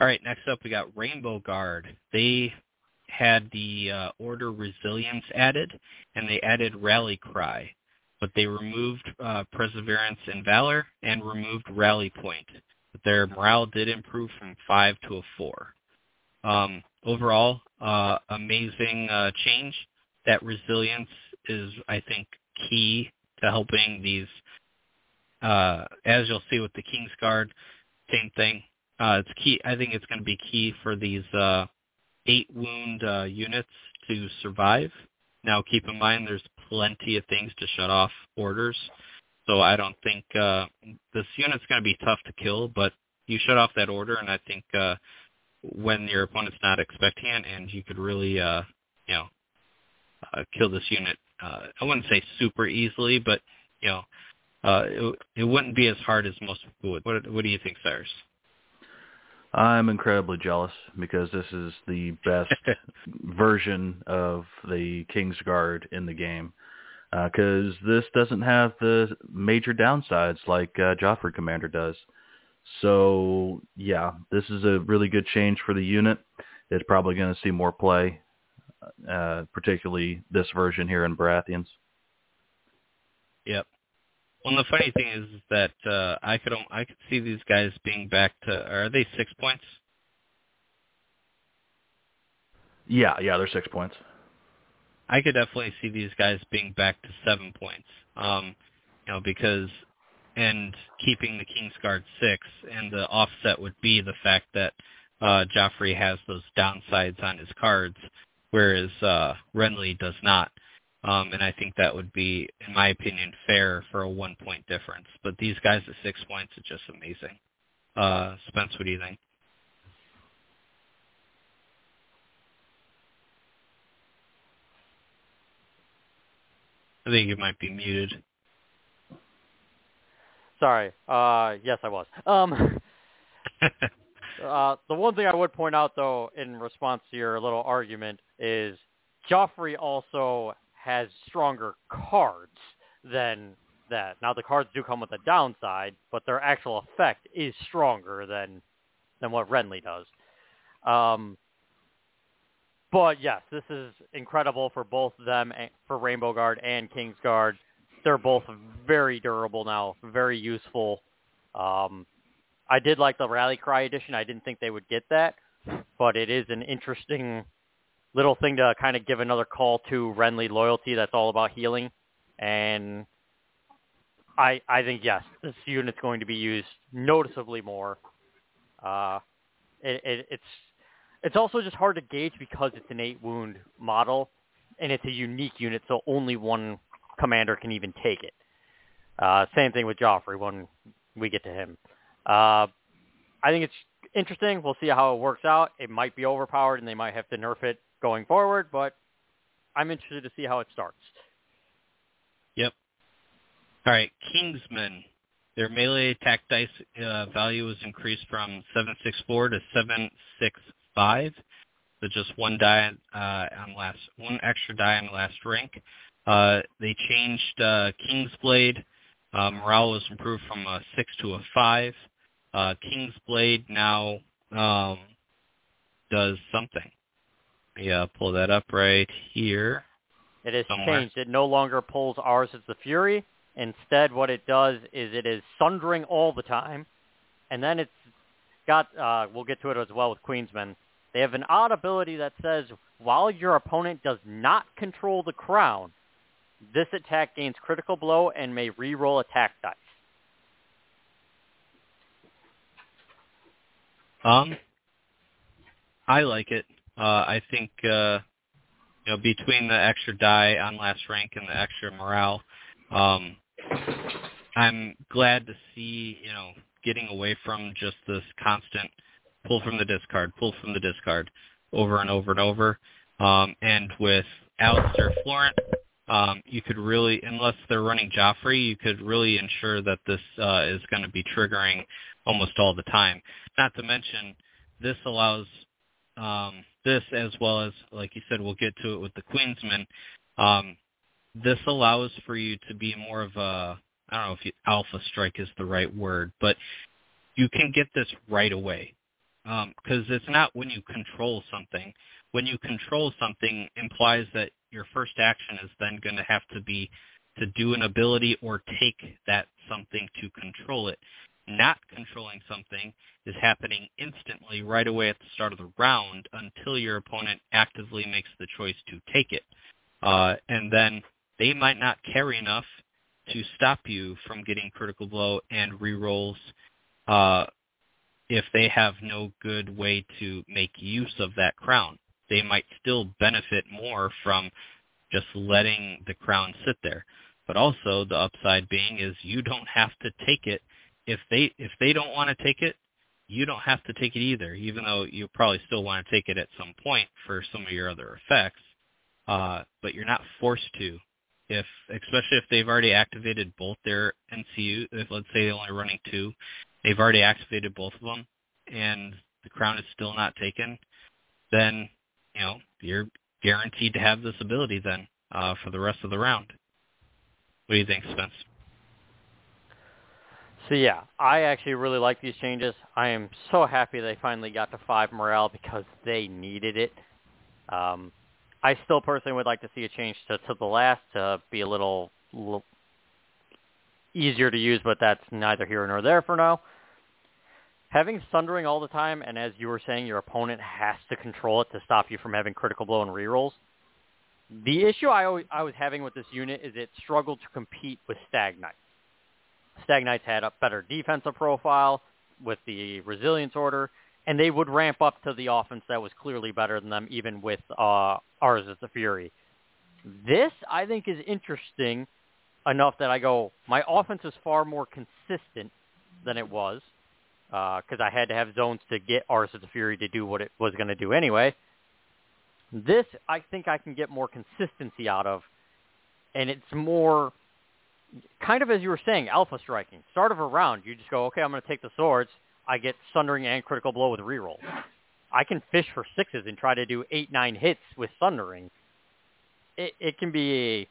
All right, next up we got Rainbow Guard. They had the uh, Order Resilience added, and they added Rally Cry, but they removed uh, Perseverance and Valor and removed Rally Point. But their morale did improve from five to a four. Um, overall, uh, amazing uh, change. That resilience is, I think, key to helping these. Uh, as you'll see with the King's Guard, same thing. Uh, it's key. I think it's going to be key for these uh, eight wound uh, units to survive. Now, keep in mind, there's plenty of things to shut off orders, so I don't think uh, this unit's going to be tough to kill. But you shut off that order, and I think uh, when your opponent's not expecting it, and you could really, uh, you know, uh, kill this unit. Uh, I wouldn't say super easily, but you know, uh, it, it wouldn't be as hard as most people would. What, what do you think, Cyrus? I'm incredibly jealous because this is the best version of the King's Guard in the game. Because uh, this doesn't have the major downsides like uh, Joffrey Commander does. So yeah, this is a really good change for the unit. It's probably going to see more play, uh, particularly this version here in Baratheons. Yep. Well, the funny thing is that uh, I could I could see these guys being back to are they six points? Yeah, yeah, they're six points. I could definitely see these guys being back to seven points. Um, you know, because and keeping the King's Guard six, and the offset would be the fact that uh, Joffrey has those downsides on his cards, whereas uh, Renly does not. Um, and I think that would be, in my opinion, fair for a one-point difference. But these guys at six points are just amazing. Uh, Spence, what do you think? I think you might be muted. Sorry. Uh, yes, I was. Um, uh, the one thing I would point out, though, in response to your little argument, is Joffrey also has stronger cards than that. Now, the cards do come with a downside, but their actual effect is stronger than than what Renly does. Um, but yes, this is incredible for both them, for Rainbow Guard and King's Guard. They're both very durable now, very useful. Um, I did like the Rally Cry edition. I didn't think they would get that, but it is an interesting little thing to kind of give another call to Renly loyalty. That's all about healing, and I I think yes, this unit's going to be used noticeably more. Uh, it, it, it's it's also just hard to gauge because it's an eight wound model, and it's a unique unit, so only one commander can even take it. Uh, same thing with Joffrey when we get to him. Uh, I think it's interesting. We'll see how it works out. It might be overpowered, and they might have to nerf it going forward, but I'm interested to see how it starts. Yep. All right, Kingsmen. Their melee attack dice uh, value was increased from 764 to 765. So just one die uh, on last, one extra die on last rank. Uh, they changed uh, Kingsblade. Uh, morale was improved from a six to a five. Uh, Kingsblade now um, does something. Yeah, pull that up right here. It has somewhere. changed. It no longer pulls ours as the Fury. Instead, what it does is it is sundering all the time, and then it's got. Uh, we'll get to it as well with Queensmen. They have an odd ability that says while your opponent does not control the crown, this attack gains critical blow and may re-roll attack dice. Um, I like it. Uh, I think uh, you know between the extra die on last rank and the extra morale, um, I'm glad to see you know getting away from just this constant pull from the discard, pull from the discard, over and over and over. Um, and with Alester Florent, um, you could really, unless they're running Joffrey, you could really ensure that this uh, is going to be triggering almost all the time. Not to mention, this allows um, this as well as, like you said, we'll get to it with the Queensmen. Um, this allows for you to be more of a, I don't know if you, alpha strike is the right word, but you can get this right away because um, it's not when you control something. When you control something implies that your first action is then going to have to be to do an ability or take that something to control it. Not controlling something is happening instantly right away at the start of the round until your opponent actively makes the choice to take it. Uh, and then they might not carry enough to stop you from getting critical blow and rerolls uh, if they have no good way to make use of that crown. They might still benefit more from just letting the crown sit there. But also the upside being is you don't have to take it if they if they don't want to take it, you don't have to take it either, even though you probably still want to take it at some point for some of your other effects. Uh, but you're not forced to. If especially if they've already activated both their NCU, if let's say they're only running two, they've already activated both of them, and the crown is still not taken, then you know you're guaranteed to have this ability then uh, for the rest of the round. What do you think, Spence? So yeah, I actually really like these changes. I am so happy they finally got to five morale because they needed it. Um, I still personally would like to see a change to, to the last to be a little, little easier to use, but that's neither here nor there for now. Having Sundering all the time, and as you were saying, your opponent has to control it to stop you from having critical blow and rerolls. The issue I, always, I was having with this unit is it struggled to compete with Stag Knights. Stag Knights had a better defensive profile with the resilience order, and they would ramp up to the offense that was clearly better than them, even with uh, ours as the Fury. This, I think, is interesting enough that I go, my offense is far more consistent than it was because uh, I had to have zones to get Ours of the Fury to do what it was going to do anyway. This, I think I can get more consistency out of, and it's more kind of as you were saying, alpha striking. Start of a round, you just go, okay, I'm going to take the swords. I get Sundering and Critical Blow with reroll. I can fish for sixes and try to do eight, nine hits with Sundering. It, it can be a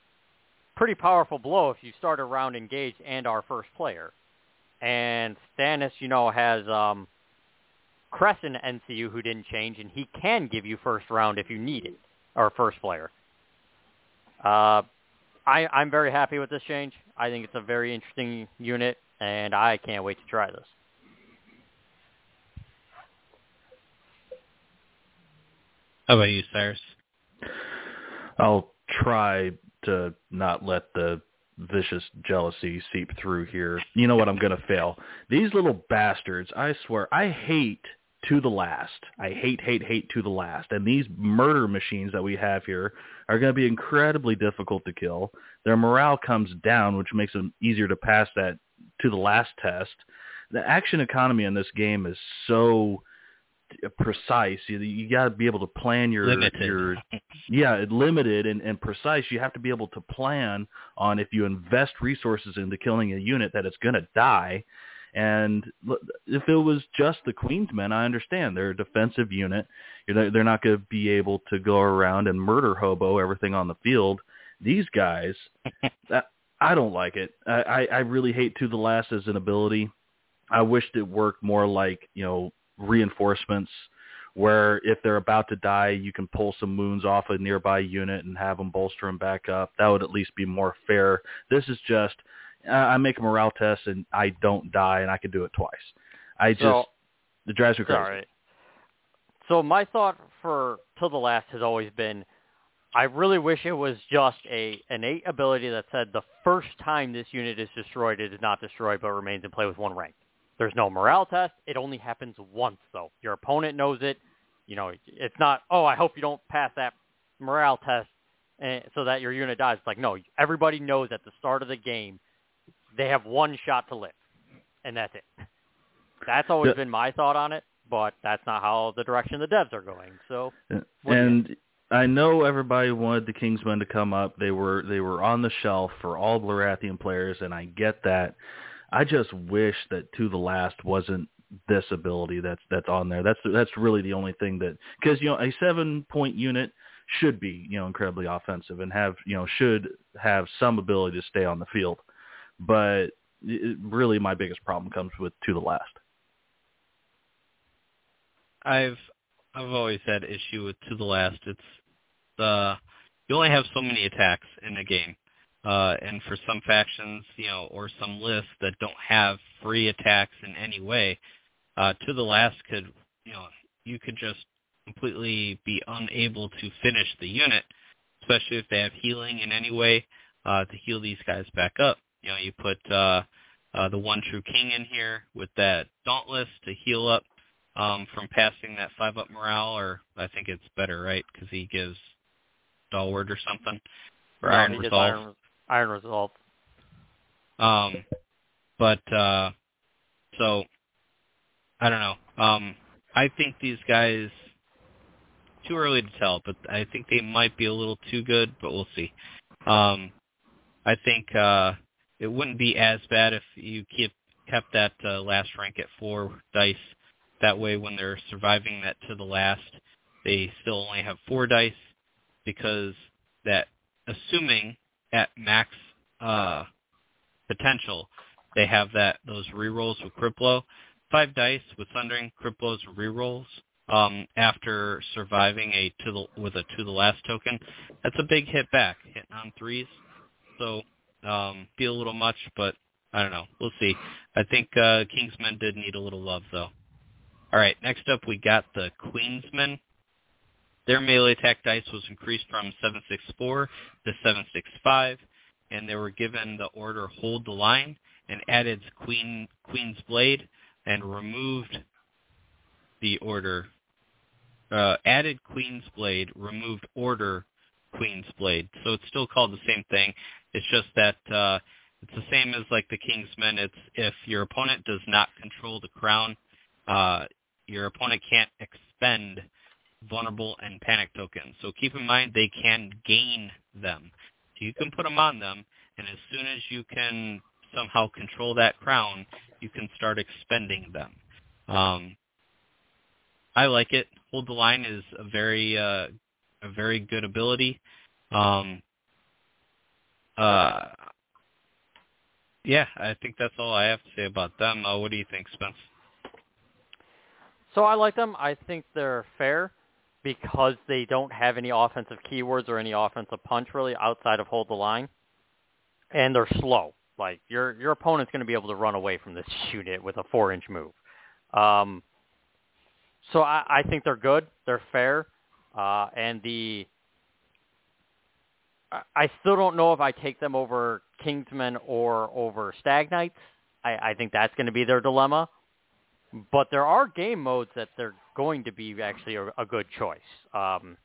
pretty powerful blow if you start a round engaged and our first player. And Stannis, you know, has um, Cressen NCU who didn't change, and he can give you first round if you need it, or first player. Uh, I, I'm very happy with this change. I think it's a very interesting unit. and I can't wait to try this. How about you, Cyrus? I'll try to not let the vicious jealousy seep through here. You know what? I'm going to fail. These little bastards, I swear, I hate to the last. I hate, hate, hate to the last. And these murder machines that we have here are going to be incredibly difficult to kill. Their morale comes down, which makes them easier to pass that to the last test. The action economy in this game is so precise. You, you got to be able to plan your Limited. your yeah, limited and, and precise. You have to be able to plan on if you invest resources into killing a unit that it's going to die. And if it was just the Queensmen, I understand they're a defensive unit. They're not going to be able to go around and murder hobo everything on the field. These guys, that, I don't like it. I, I, really hate to the last as an ability. I wished it worked more like you know reinforcements where if they're about to die, you can pull some wounds off a nearby unit and have them bolster them back up. That would at least be more fair. This is just, uh, I make a morale test and I don't die and I can do it twice. I just, So- it drives me crazy. All right. So my thought for Till the Last has always been, I really wish it was just a innate ability that said the first time this unit is destroyed, it is not destroyed but remains in play with one rank. There's no morale test. It only happens once though. Your opponent knows it. You know, it's not. Oh, I hope you don't pass that morale test, eh, so that your unit dies. It's like no, everybody knows at the start of the game, they have one shot to live, and that's it. That's always Yeah. been my thought on it, but that's not how the direction the devs are going. So What do you and I know everybody wanted the Kingsmen to come up. They were they were on the shelf for all Baratheon players, and I get that. I just wish that to the last wasn't this ability that's that's on there. That's that's really the only thing that because you know a seven point unit should be you know incredibly offensive and have you know should have some ability to stay on the field, but it, really my biggest problem comes with to the last. I've I've always had issue with to the last. It's the you only have so many attacks in a game, uh, and for some factions, you know, or some lists that don't have free attacks in any way, uh, to the last could you know you could just completely be unable to finish the unit, especially if they have healing in any way uh, to heal these guys back up. You know, you put uh, uh, the one true king in here with that dauntless to heal up um, from passing that five up morale, or I think it's better, right? Because he gives stalwart or something for no, iron he gets resolve. Iron, iron resolve. Um, but uh, so I don't know. Um, I think these guys too early to tell, but I think they might be a little too good, but we'll see. Um, I think uh, it wouldn't be as bad if you keep kept that uh, last rank at four dice. That way, when they're surviving that to the last, they still only have four dice because that, assuming at max uh, potential, they have that those rerolls with Criplo. Five dice with Sundering Criplo's rerolls um, after surviving a to the with a to the last token. That's a big hit back, hitting on threes. So um, be a little much, but I don't know. We'll see. I think uh, Kingsmen did need a little love though. All right, next up we got the Queensmen. Their melee attack dice was increased from 764 to 765, and they were given the order hold the line and added Queen Queen's Blade and removed the order uh, added Queen's Blade, removed order Queen's Blade. So it's still called the same thing. It's just that uh, it's the same as like the Kingsmen. It's if your opponent does not control the crown, uh, your opponent can't expend vulnerable and panic tokens. So keep in mind they can gain them. So you can put them on them, and as soon as you can somehow control that crown, you can start expending them. Um, I like it. Hold the line is a very uh, a very good ability. Um, uh, yeah, I think that's all I have to say about them. Uh, what do you think, Spence? So I like them. I think they're fair because they don't have any offensive keywords or any offensive punch really outside of hold the line, and they're slow. Like your your opponent's going to be able to run away from this unit with a four inch move. Um, so I, I think they're good. They're fair, uh, and the I still don't know if I take them over Kingsmen or over Stag Knights. I, I think that's going to be their dilemma. But there are game modes that they're going to be actually a, a good choice. Um,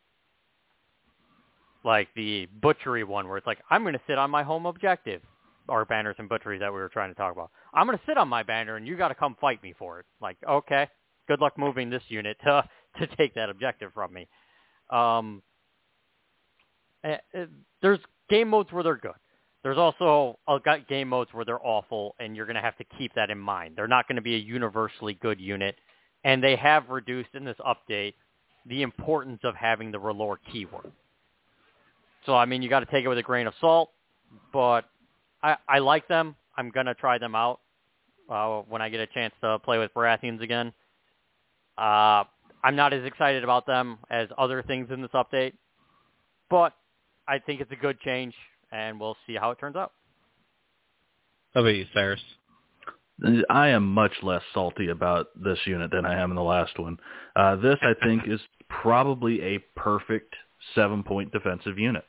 like the butchery one where it's like, I'm going to sit on my home objective, or banners and butchery that we were trying to talk about. I'm going to sit on my banner and you got to come fight me for it. Like, okay, good luck moving this unit to to take that objective from me. Um, there's game modes where they're good. There's also uh, game modes where they're awful, and you're going to have to keep that in mind. They're not going to be a universally good unit, and they have reduced in this update the importance of having the R'hllor keyword. So I mean, you got to take it with a grain of salt, but I, I like them. I'm gonna try them out uh, when I get a chance to play with Baratheons again. Uh, I'm not as excited about them as other things in this update, but I think it's a good change, and we'll see how it turns out. How about you, Cyrus? I am much less salty about this unit than I am in the last one. Uh, this, I think, is probably a perfect seven-point defensive unit.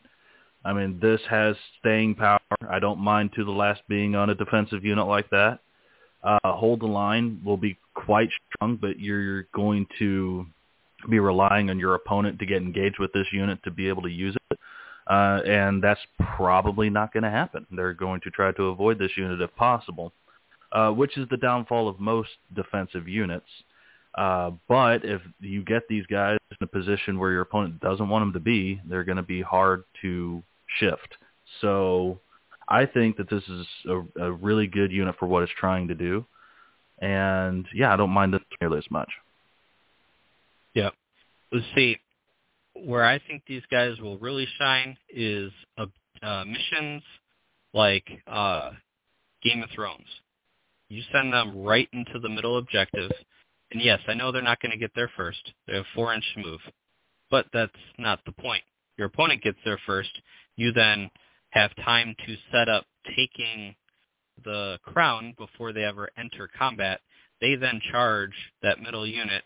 I mean, this has staying power. I don't mind to the last being on a defensive unit like that. Uh, hold the line will be quite strong, but you're going to be relying on your opponent to get engaged with this unit to be able to use it. Uh, and that's probably not going to happen. They're going to try to avoid this unit if possible, uh, which is the downfall of most defensive units. Uh, but if you get these guys in a position where your opponent doesn't want them to be, they're going to be hard to shift. So I think that this is a, a really good unit for what it's trying to do. And yeah, I don't mind it nearly as much. Yeah. Let's see. Where I think these guys will really shine is uh, uh, missions like uh, Game of Thrones. You send them right into the middle objective. And yes, I know they're not going to get there first. They have four-inch move. But that's not the point. Your opponent gets there first, you then have time to set up taking the crown before they ever enter combat. They then charge that middle unit.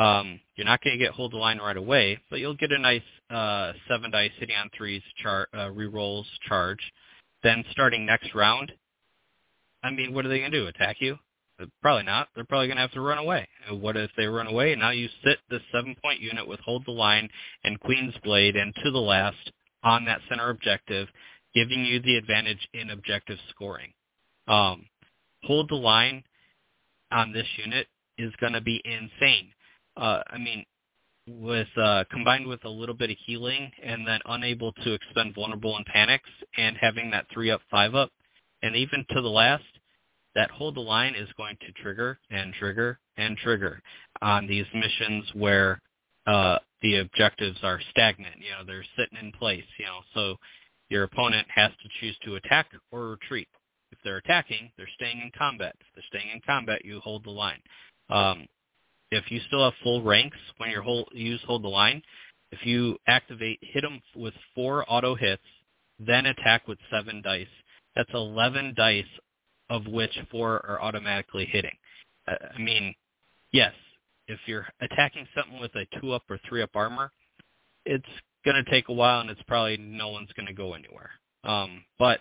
Um, you're not going to get hold the line right away, but you'll get a nice uh, seven dice hitting on threes char- uh, rerolls charge. Then starting next round, I mean, what are they going to do? Attack you? Uh, probably not. They're probably going to have to run away. What if they run away? Now you sit this seven-point unit with Hold the Line and Queen's Blade and to the last on that center objective, giving you the advantage in objective scoring. Um, hold the line on this unit is going to be insane. Uh, I mean, with uh, combined with a little bit of healing and then unable to expend vulnerable and panics and having that three up, five up, and even to the last, that hold the line is going to trigger and trigger and trigger on these missions where uh, the objectives are stagnant. You know, they're sitting in place. You know, so your opponent has to choose to attack or retreat. If they're attacking, they're staying in combat. If they're staying in combat, you hold the line. Um, if you still have full ranks when you hold, use hold the line, if you activate hit them with four auto hits, then attack with seven dice. That's 11 dice, of which four are automatically hitting. Uh, I mean, yes, if you're attacking something with a two up or three up armor, it's going to take a while and it's probably no one's going to go anywhere. Um, but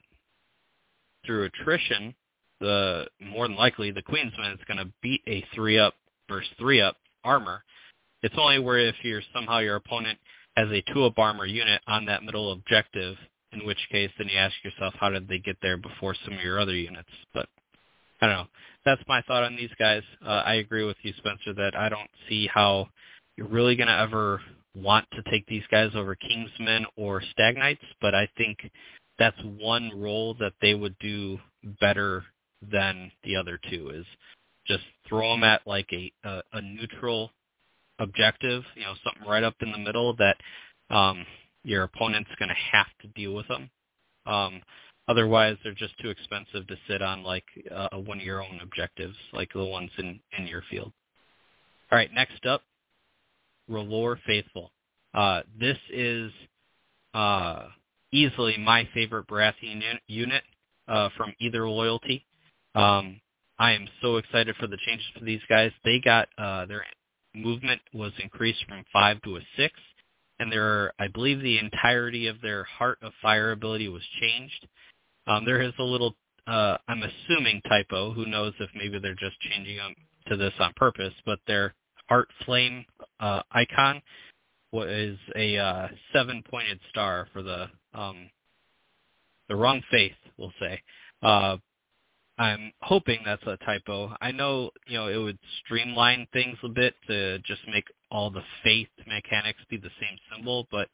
through attrition, the more than likely the Queensman is going to beat a three up versus three up armor. It's only where if you're somehow your opponent has a two up armor unit on that middle objective, in which case then you ask yourself how did they get there before some of your other units. But I don't know that's my thought on these guys. Uh, I agree with you, Spencer, that I don't see how you're really going to ever want to take these guys over Kingsmen or Stag Knights, but I think that's one role that they would do better than the other two is just throw them at like a, a, a neutral objective, you know, something right up in the middle that um, your opponent's going to have to deal with them. Um, Otherwise, they're just too expensive to sit on like uh, one of your own objectives, like the ones in, in your field. All right, next up, R'hllor Faithful. Uh, this is uh, easily my favorite Baratheon unit. uh, from either loyalty. Um, I am so excited for the changes for these guys. They got uh, their movement was increased from five to a six, and their I believe the entirety of their Heart of Fire ability was changed. Um, there is a little, uh, I'm assuming typo. Who knows if maybe they're just changing them to this on purpose? But their Heart Flame uh, icon was a uh, seven-pointed star for the um, the wrong faith, we'll say. Uh, I'm hoping that's a typo. I know, you know, it would streamline things a bit to just make all the faith mechanics be the same symbol, but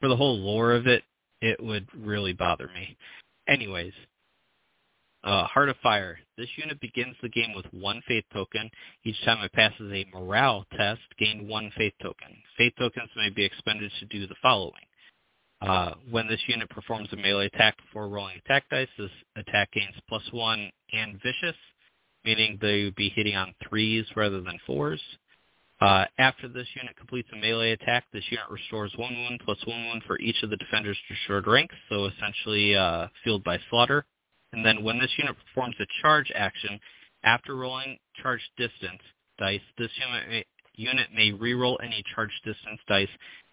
for the whole lore of it, it would really bother me. Anyways, uh, Heart of Fire. This unit begins the game with one faith token. Each time it passes a morale test, gain one faith token. Faith tokens may be expended to do the following. Uh, when this unit performs a melee attack before rolling attack dice, this attack gains plus one and vicious, meaning they would be hitting on threes rather than fours. Uh, after this unit completes a melee attack, this unit restores one wound plus one wound for each of the defender's destroyed ranks, so essentially uh, field by slaughter. And then when this unit performs a charge action, after rolling charge distance dice, this unit may, unit may reroll any charge distance dice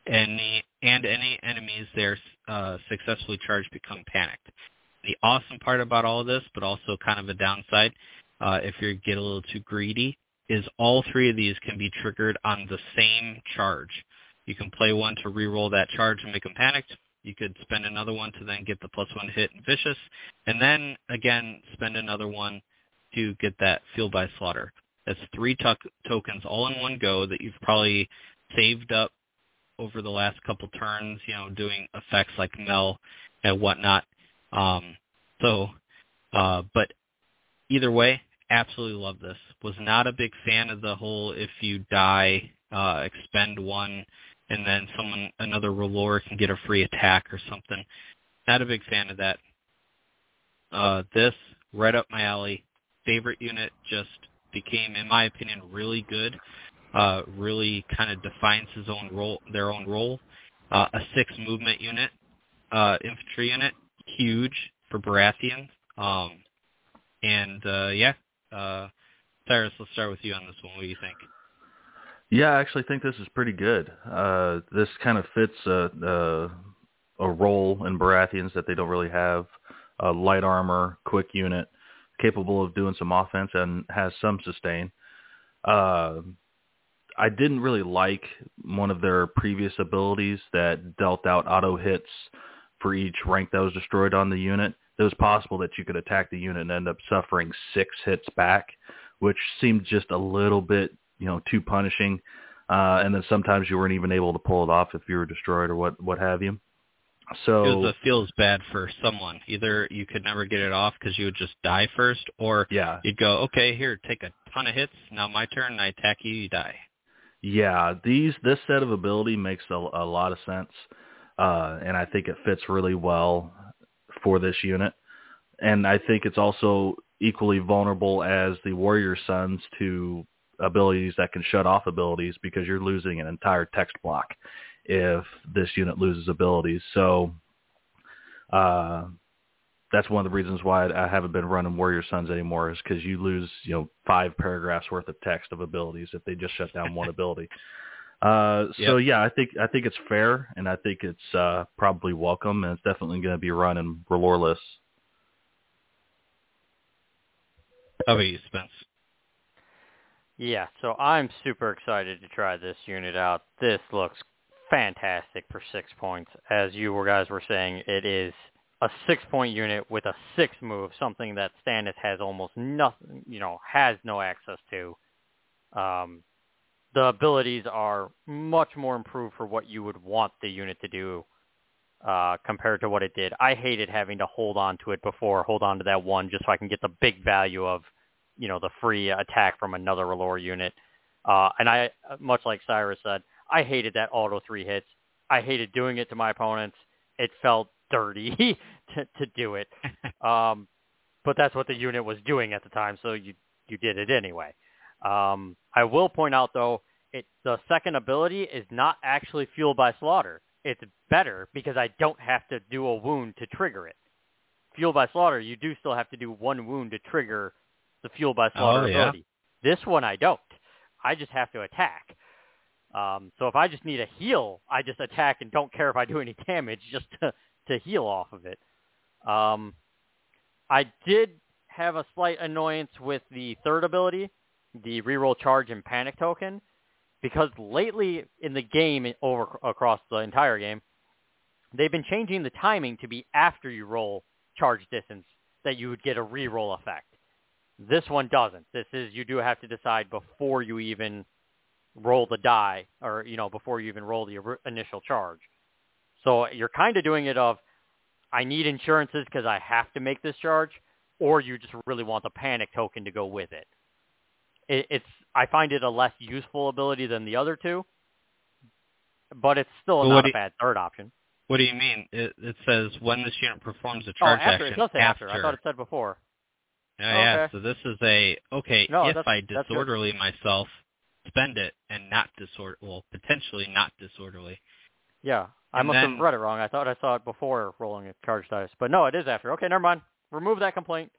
any and any enemies there uh, successfully charged become panicked. The awesome part about all of this, but also kind of a downside, uh, if you get a little too greedy, is all three of these can be triggered on the same charge. You can play one to re-roll that charge and make them panicked. You could spend another one to then get the plus one hit and vicious, and then again spend another one to get that field by slaughter. That's three tokens all in one go that you've probably saved up over the last couple turns, you know, doing effects like Mel and whatnot. Um, so, uh, but either way, absolutely love this. Was not a big fan of the whole if you die, uh, expend one, and then someone another ruler can get a free attack or something. Not a big fan of that. Uh, this right up my alley. Favorite unit just became, in my opinion, really good uh, really kind of defines his own role, their own role. Uh, a six movement unit, uh, infantry unit, huge for Baratheons. Um, and uh, yeah, uh, Cyrus, let's start with you on this one. What do you think? Yeah, I actually think this is pretty good. Uh, this kind of fits a, a, a role in Baratheons that they don't really have. A light armor, quick unit, capable of doing some offense and has some sustain. Uh, I didn't really like one of their previous abilities that dealt out auto hits for each rank that was destroyed on the unit. It was possible that you could attack the unit and end up suffering six hits back, which seemed just a little bit, you know, too punishing. Uh, and then sometimes you weren't even able to pull it off if you were destroyed or what, what have you. So it feels bad for someone. Either you could never get it off because you would just die first, or yeah, you'd go, okay, here, take a ton of hits. Now my turn. I attack you. You die. Yeah, these this set of ability makes a, a lot of sense, uh, and I think it fits really well for this unit. And I think it's also equally vulnerable as the Warrior Sons to abilities that can shut off abilities because you're losing an entire text block if this unit loses abilities. So uh, that's one of the reasons why I haven't been running Warrior Sons anymore is because you lose, you know, five paragraphs worth of text of abilities if they just shut down one ability. Uh, so yep. yeah, I think I think it's fair, and I think it's uh, probably welcome, and it's definitely going to be run in R'hllor lists. How about you, Spence? Yeah, so I'm super excited to try this unit out. This looks fantastic for six points. As you guys were saying, it is a six point unit with a six move, something that Stannis has almost nothing, you know, has no access to. Um, the abilities are much more improved for what you would want the unit to do uh, compared to what it did. I hated having to hold on to it before, hold on to that one just so I can get the big value of, you know, the free attack from another R'hllor unit. Uh, and I, much like Cyrus said, I hated that auto three hits. I hated doing it to my opponents. It felt dirty to, to do it. Um, but that's what the unit was doing at the time, so you you did it anyway. Um, I will point out though, it the second ability is not actually fueled by slaughter. It's better because I don't have to do a wound to trigger it. Fuel by Slaughter, you do still have to do one wound to trigger the Fuel by Slaughter Oh, yeah. ability. This one I don't. I just have to attack. Um, so if I just need a heal, I just attack and don't care if I do any damage just to, to heal off of it. Um, I did have a slight annoyance with the third ability, the reroll charge and panic token, because lately in the game over across the entire game, they've been changing the timing to be after you roll charge distance that you would get a reroll effect. This one doesn't. This is you do have to decide before you even roll the die, or you know before you even roll the initial charge. So you're kind of doing it of, I need insurances because I have to make this charge, or you just really want the panic token to go with it. it. It's I find it a less useful ability than the other two, but it's still Well, not do a bad third option. What do you mean? It, it says when this unit performs a Oh, charge after action it does say after. I thought it said before. Oh, yeah, yeah. So this is a okay. No, if I disorderly myself, spend it and not disord well potentially not disorderly. Yeah, I And must have read it wrong. I thought I saw it before rolling a charge dice, but no, it is after. Okay, never mind. Remove that complaint.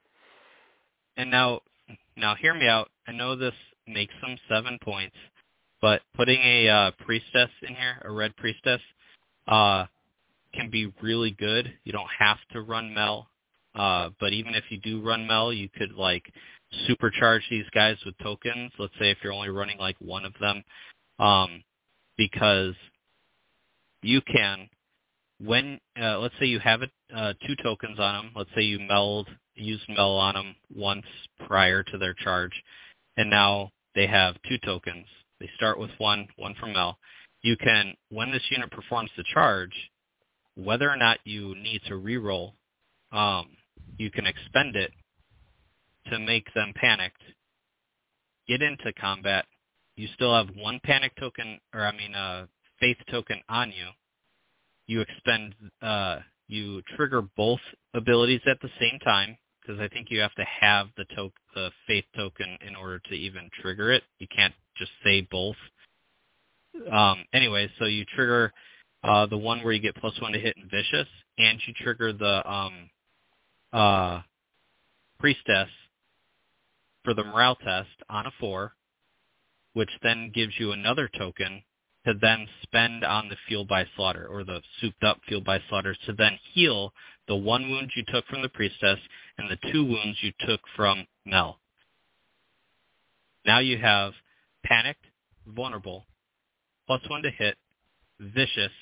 And now, now hear me out. I know this makes them seven points, but putting a uh, priestess in here, a red priestess, uh, can be really good. You don't have to run Mel, uh, but even if you do run Mel, you could like supercharge these guys with tokens. Let's say if you're only running like one of them, um, because you can when uh, let's say you have it, uh, two tokens on them. Let's say you meld used mel on them once prior to their charge, and now they have two tokens. They start with one, one from mel. You can, when this unit performs the charge, whether or not you need to reroll, um, you can expend it to make them panicked, get into combat. You still have one panic token, or I mean, a faith token on you. You expend, uh, you trigger both abilities at the same time because I think you have to have the to- the faith token in order to even trigger it. You can't just say both. Um, anyway, so you trigger uh, the one where you get plus one to hit and vicious, and you trigger the um, uh, priestess for the morale test on a four, which then gives you another token to then spend on the fuel by slaughter or the souped up fuel by slaughter to then heal the one wound you took from the priestess and the two wounds you took from Mel. Now you have panicked, vulnerable, plus one to hit, vicious,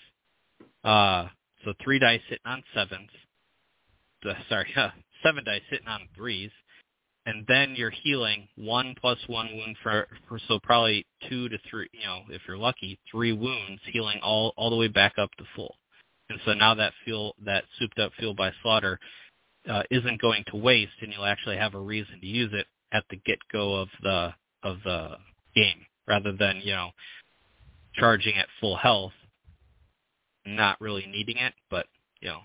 uh, so three dice hitting on sevens, uh, sorry, seven dice hitting on threes, and then you're healing one plus one wound for, for so probably two to three, you know, if you're lucky, three wounds, healing all all the way back up to full. And so now that fuel, that souped up fuel by slaughter, uh, isn't going to waste, and you'll actually have a reason to use it at the get go of the of the game, rather than you know charging at full health, not really needing it. But you know,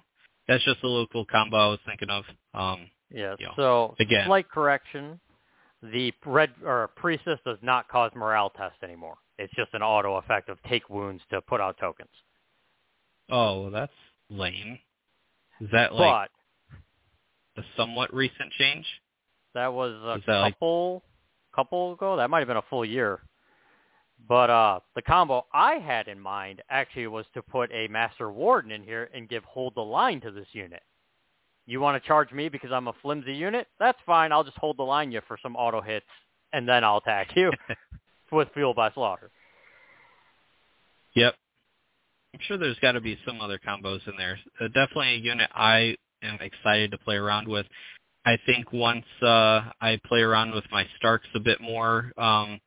that's just a little cool combo I was thinking of. Um, Yes. Yeah. So Again. slight correction. The red or priestess does not cause morale test anymore. It's just an auto effect of take wounds to put out tokens. oh, well, that's lame. Is that like but a somewhat recent change? that was a Is that like- couple couple ago. That might have been a full year. But uh the combo I had in mind actually was to put a master warden in here and give hold the line to this unit. You want to charge me because I'm a flimsy unit? That's fine. I'll just hold the line you for some auto hits and then I'll attack you with fuel by slaughter. Yep. I'm sure there's got to be some other combos in there. Uh, definitely a unit I am excited to play around with. I think once uh, I play around with my Starks a bit more um,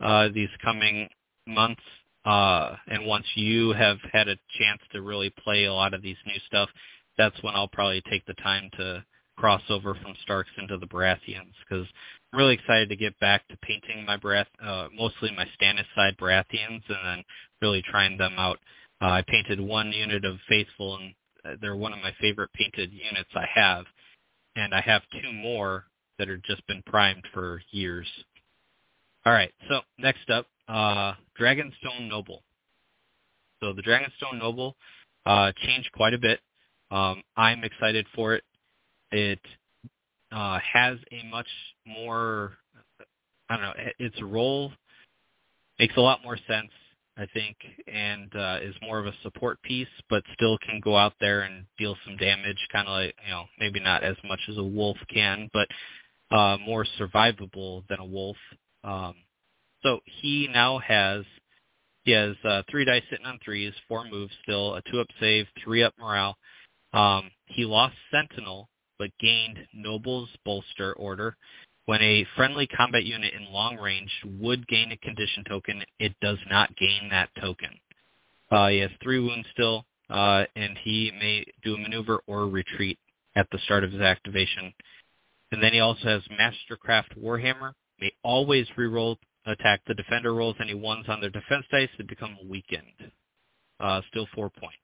uh, these coming months, uh, and once you have had a chance to really play a lot of these new stuff, that's when I'll probably take the time to cross over from Starks into the Baratheons because I'm really excited to get back to painting my Barath, uh, mostly my Stannis side Baratheons, and then really trying them out. Uh, I painted one unit of Faithful, and uh, they're one of my favorite painted units I have. And I have two more that have just been primed for years. All right, so next up, uh, Dragonstone Noble. So the Dragonstone Noble uh, changed quite a bit. Um, I'm excited for it. It uh, has a much more, I don't know, its role makes a lot more sense, I think, and uh, is more of a support piece, but still can go out there and deal some damage, kind of like, you know, maybe not as much as a wolf can, but uh, more survivable than a wolf. Um, so he now has he has uh, three dice sitting on threes, four moves still, a two up save, three up morale. Um, he lost Sentinel, but gained Noble's Bolster Order. When a friendly combat unit in long range would gain a condition token, it does not gain that token. Uh, he has three wounds still, uh, and he may do a maneuver or retreat at the start of his activation. And then he also has Mastercraft Warhammer. May always reroll attack. The defender rolls any ones on their defense dice to become weakened. Uh, still four points.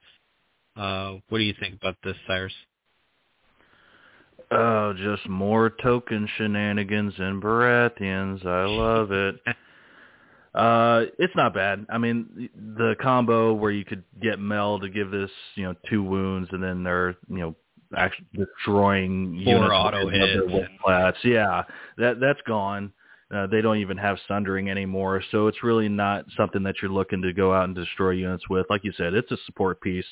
Uh, what do you think about this, Cyrus? Oh, just more token shenanigans and Baratheons. I love it. uh, it's not bad. I mean, the combo where you could get Mel to give this, you know, two wounds, and then they're, you know, actually destroying Four units auto hits. Yeah, that that's gone. Uh, they don't even have sundering anymore, so it's really not something that you're looking to go out and destroy units with. Like you said, it's a support piece,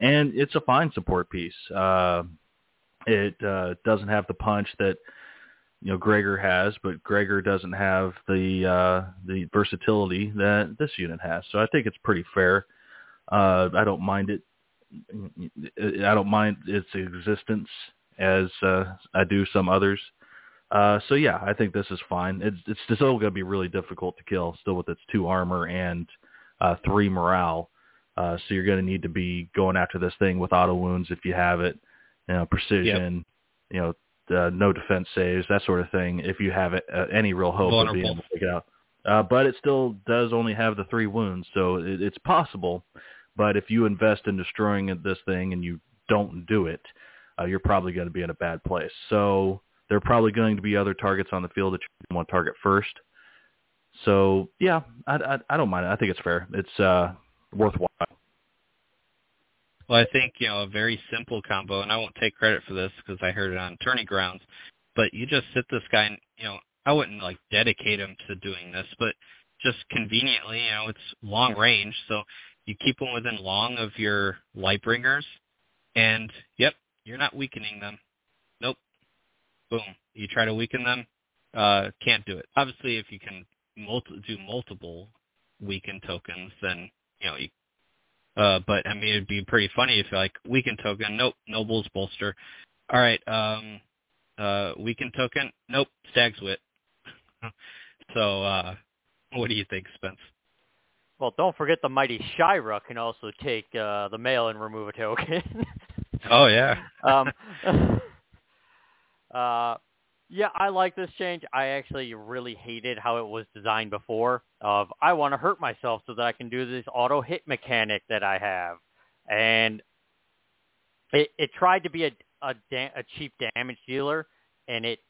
and it's a fine support piece. Uh, it uh, doesn't have the punch that you know Gregor has, but Gregor doesn't have the uh, the versatility that this unit has. So I think it's pretty fair. Uh, I don't mind it. I don't mind its existence as uh, I do some others. Uh, so yeah, I think this is fine. It's it's still going to be really difficult to kill, still with its two armor and uh, three morale. Uh, so you're going to need to be going after this thing with auto wounds if you have it, you know, precision, you know, uh, no defense saves, that sort of thing. If you have it, uh, any real hope of being able to take it out. Uh, but it still does only have the three wounds, so it, it's possible. But if you invest in destroying this thing and you don't do it, uh, you're probably going to be in a bad place. So there are probably going to be other targets on the field that you want to target first. So yeah, I, I, I don't mind it. I think it's fair. It's uh, worthwhile. Well, I think you know a very simple combo, and I won't take credit for this because I heard it on Tourney Grounds. But you just sit this guy, and you know I wouldn't like dedicate him to doing this, but just conveniently, you know, it's long range, so you keep him within long of your Lightbringers, and yep, you're not weakening them. Nope. Boom. You try to weaken them, uh, can't do it. Obviously, if you can multi- do multiple weaken tokens, then you know you uh, but I mean, it'd be pretty funny if like weaken token, nope, nobles bolster. All right, um, uh, weaken token, nope, stag's wit. so, uh, what do you think, Spence? Well, don't forget the mighty Shira can also take uh, the mail and remove a token. Oh yeah, um, uh, yeah, I like this change. I actually really hated how it was designed before. Of I want to hurt myself so that I can do this auto hit mechanic that I have, and it it tried to be a a, da- a cheap damage dealer, and it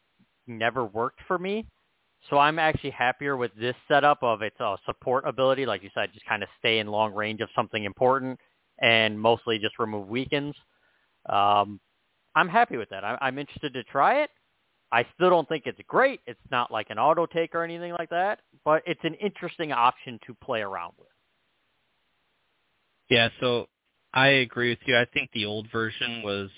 never worked for me. So I'm actually happier with this setup of its uh, support ability, like you said, just kind of stay in long range of something important, and mostly just remove weakens. Um, I'm happy with that. I, I'm interested to try it. I still don't think it's great. It's not like an auto take or anything like that, but it's an interesting option to play around with. yeah. So I agree with you. I think the old version was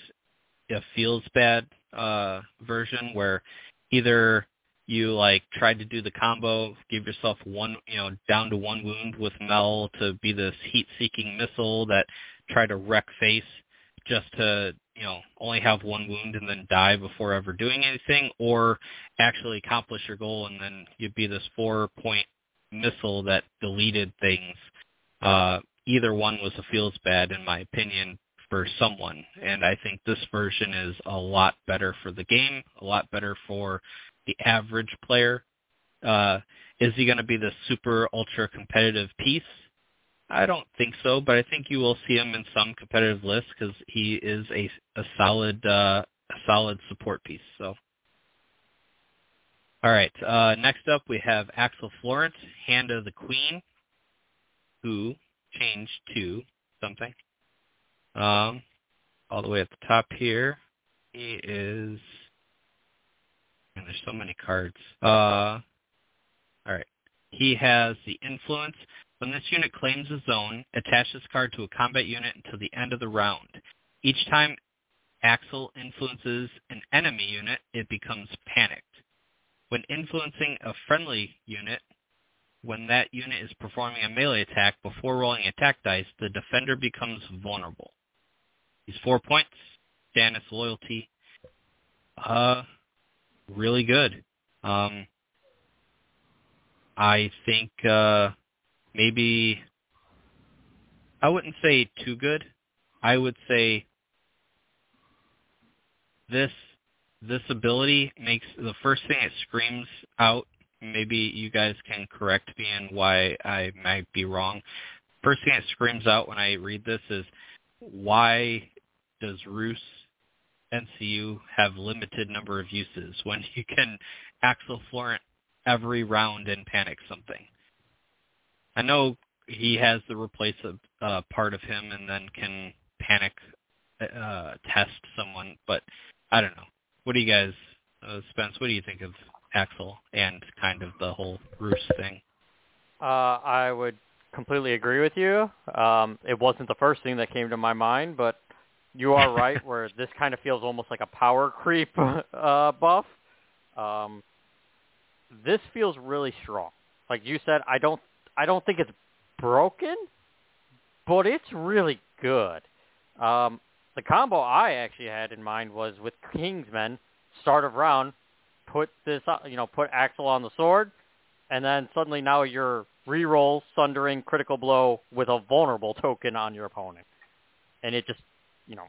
a feels bad uh, version where either you like tried to do the combo, give yourself one, you know, down to one wound with Mel to be this heat-seeking missile that tried to wreck face just to, you know, only have one wound and then die before ever doing anything, or actually accomplish your goal and then you'd be this four-point missile that deleted things. Uh, either one was a feels bad, in my opinion, for someone, and I think this version is a lot better for the game, a lot better for the average player. Uh, is he going to be the super ultra competitive piece? I don't think so, but I think you will see him in some competitive lists because he is a a solid uh, a solid support piece. So, all right. Uh, next up, we have Axel Florent, Hand of the Queen, who changed to something. Um, all the way at the top here. He is. And there's so many cards. Uh, all right. He has the influence. When this unit claims a zone, attach this card to a combat unit until the end of the round. Each time Axel influences an enemy unit, it becomes panicked. When influencing a friendly unit, when that unit is performing a melee attack before rolling attack dice, the defender becomes vulnerable. These four points, Stannis loyalty, uh, really good. Um, I think uh, maybe I wouldn't say too good. I would say this this ability makes the first thing it screams out. Maybe you guys can correct me and why I might be wrong. First thing it screams out when I read this is why does Roose NCU have limited number of uses when you can Axel Florent every round and panic something? I know he has the replace a uh, part of him and then can panic uh, test someone, but I don't know. What do you guys, uh, Spence? What do you think of Axel and kind of the whole Roose thing? Uh, I would completely agree with you. Um, it wasn't the first thing that came to my mind, but you are right. where this kind of feels almost like a power creep uh, buff. Um, this feels really strong. Like you said, I don't, I don't think it's broken, but it's really good. Um, the combo I actually had in mind was with Kingsmen, start of round, put this, you know, put Axel on the sword, and then suddenly now you're re-roll Sundering critical blow with a vulnerable token on your opponent, and it just, you know,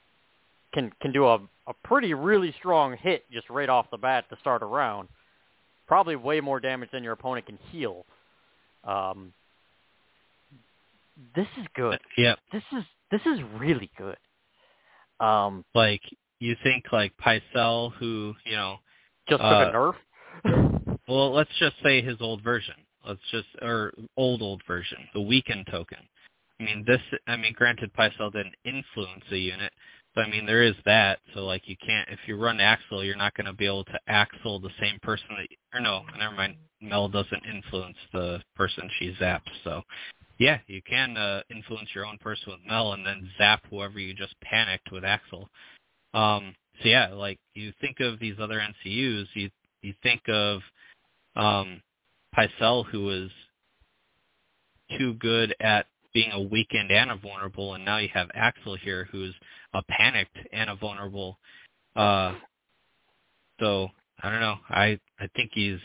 can can do a a pretty really strong hit just right off the bat to start a round. Probably way more damage than your opponent can heal. Um, this is good. Yeah. This is this is really good. Um, like you think like Pycelle, who you know just took uh, a nerf. well, let's just say his old version. Let's just or old old version, the weakened token. I mean this. I mean, granted, Pycelle didn't influence a unit, but I mean there is that. So like you can't if you run Axel, you're not going to be able to Axel the same person that. Or no, never mind. Mel doesn't influence the person she zaps. So yeah, you can uh, influence your own person with Mel and then zap whoever you just panicked with Axel. Um, so yeah, like you think of these other NCUs, you you think of um, Pycelle, who was too good at being a weakened and a vulnerable, and now you have Axel here, who's a panicked and a vulnerable. Uh, so I don't know. I I think he's.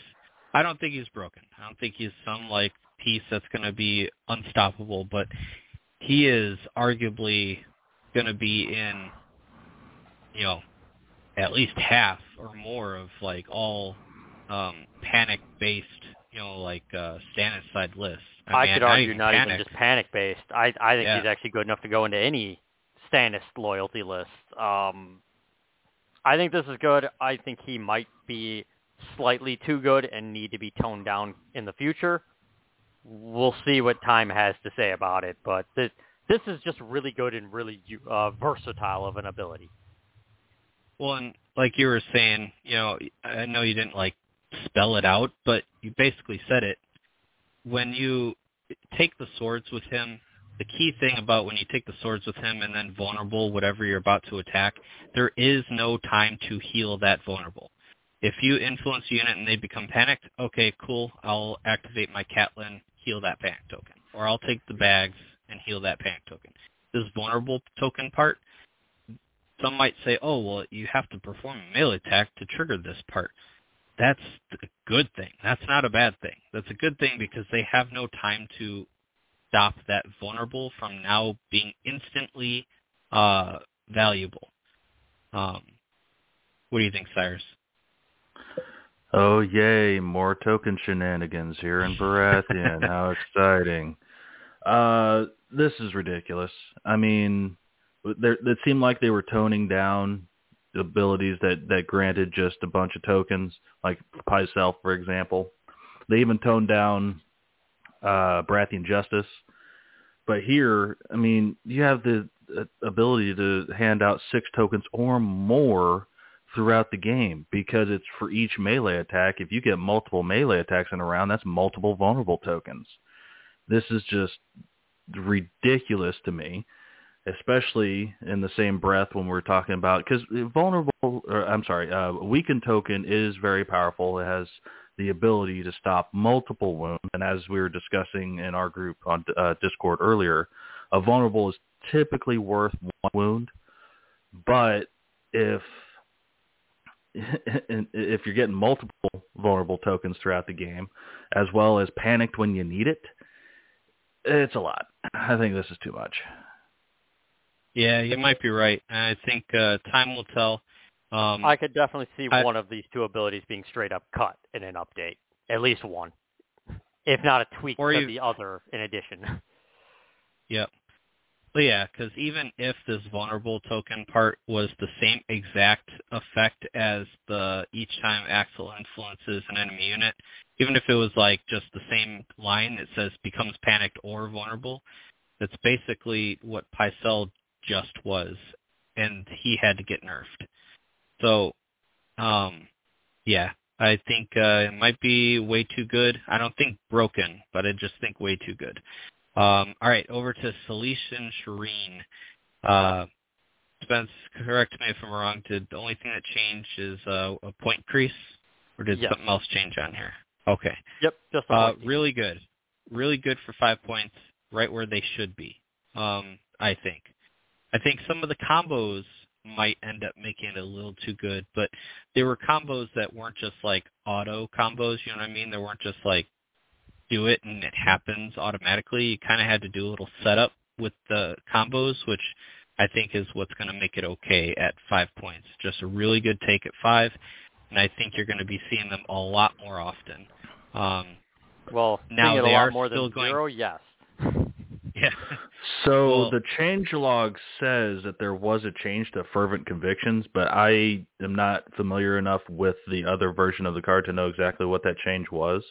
I don't think he's broken. I don't think he's some like piece that's going to be unstoppable, but he is arguably going to be in, you know, at least half or more of like all um, panic based, you know, like uh, Stannis side lists. I, I mean, could argue not even just panic based. I I think Yeah. he's actually good enough to go into any Stannis loyalty list. Um, I think this is good. I think he might be slightly too good and need to be toned down in the future. We'll see what time has to say about it, but this this is just really good and really uh, versatile of an ability. Well, and like you were saying, you know, I know you didn't like spell it out, but you basically said it. When you take the swords with him, the key thing about when you take the swords with him and then vulnerable, whatever you're about to attack, there is no time to heal that vulnerable. If you influence a unit and they become panicked, okay, cool, I'll activate my Catelyn, heal that panic token. Or I'll take the bags and heal that panic token. This vulnerable token part, some might say, oh, well, you have to perform a melee attack to trigger this part. That's a good thing. That's not a bad thing. That's a good thing because they have no time to stop that vulnerable from now being instantly uh, valuable. Um, what do you think, Cyrus? Oh yay, more token shenanigans here in Baratheon. How exciting. Uh this is ridiculous. I mean, it seemed like they were toning down abilities that that granted just a bunch of tokens, like Pycelle, for example. They even toned down uh Baratheon Justice. But here, I mean, you have the ability to hand out six tokens or more throughout the game because it's for each melee attack. If you get multiple melee attacks in a round, that's multiple vulnerable tokens. This is just ridiculous to me, especially in the same breath when we're talking about because vulnerable. Or, I'm sorry, uh, weakened token is very powerful. It has the ability to stop multiple wounds, and as we were discussing in our group on uh, Discord earlier, a vulnerable is typically worth one wound, but if if you're getting multiple vulnerable tokens throughout the game, as well as panicked when you need it, it's a lot. I think this is too much. Yeah, you might be right. I think uh, time will tell. Um, I could definitely see I, one of these two abilities being straight up cut in an update. At least one, if not a tweak or to the other in addition. Yep. But yeah, because even if this vulnerable token part was the same exact effect as the each time Axel influences an enemy unit, even if it was like just the same line that says becomes panicked or vulnerable, that's basically what Pycelle just was, and he had to get nerfed. So, um, yeah, I think uh, it might be way too good. I don't think broken, but I just think way too good. Um, all right, over to Selyse and Shireen. Uh, Spence, correct me if I'm wrong. Did the only thing that changed is uh, a point crease, or did Yes. something else change on here? Okay. Yep, just Uh, really good. Really good for five points, right where they should be, um, I think. I think some of the combos might end up making it a little too good, but they were combos that weren't just like auto combos, you know what I mean? They weren't just like do it and it happens automatically. You kind of had to do a little setup with the combos, which I think is what's going to make it okay at five points. Just a really good take at five, and I think you're going to be seeing them a lot more often. Um, well, now they a lot are more still than going- zero, yes. yeah. So Well- the change log says that there was a change to fervent convictions, but I am not familiar enough with the other version of the card to know exactly what that change was.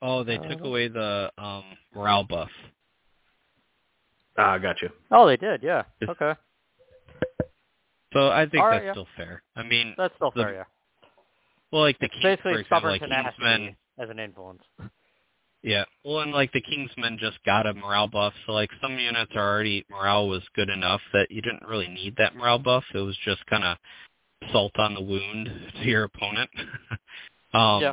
Oh, they took Uh, away the um, morale buff. Ah, got you. Oh, they did, yeah. It's- Okay, So I think All right, that's yeah. still fair. I mean, that's still the- fair, yeah. well, like the It's King, basically for example, stubborn like tenacity Kingsmen. as an influence. Yeah, well, and like the Kingsmen just got a morale buff, so like some units are already morale was good enough that you didn't really need that morale buff. It was just kind of salt on the wound to your opponent. um, Yeah.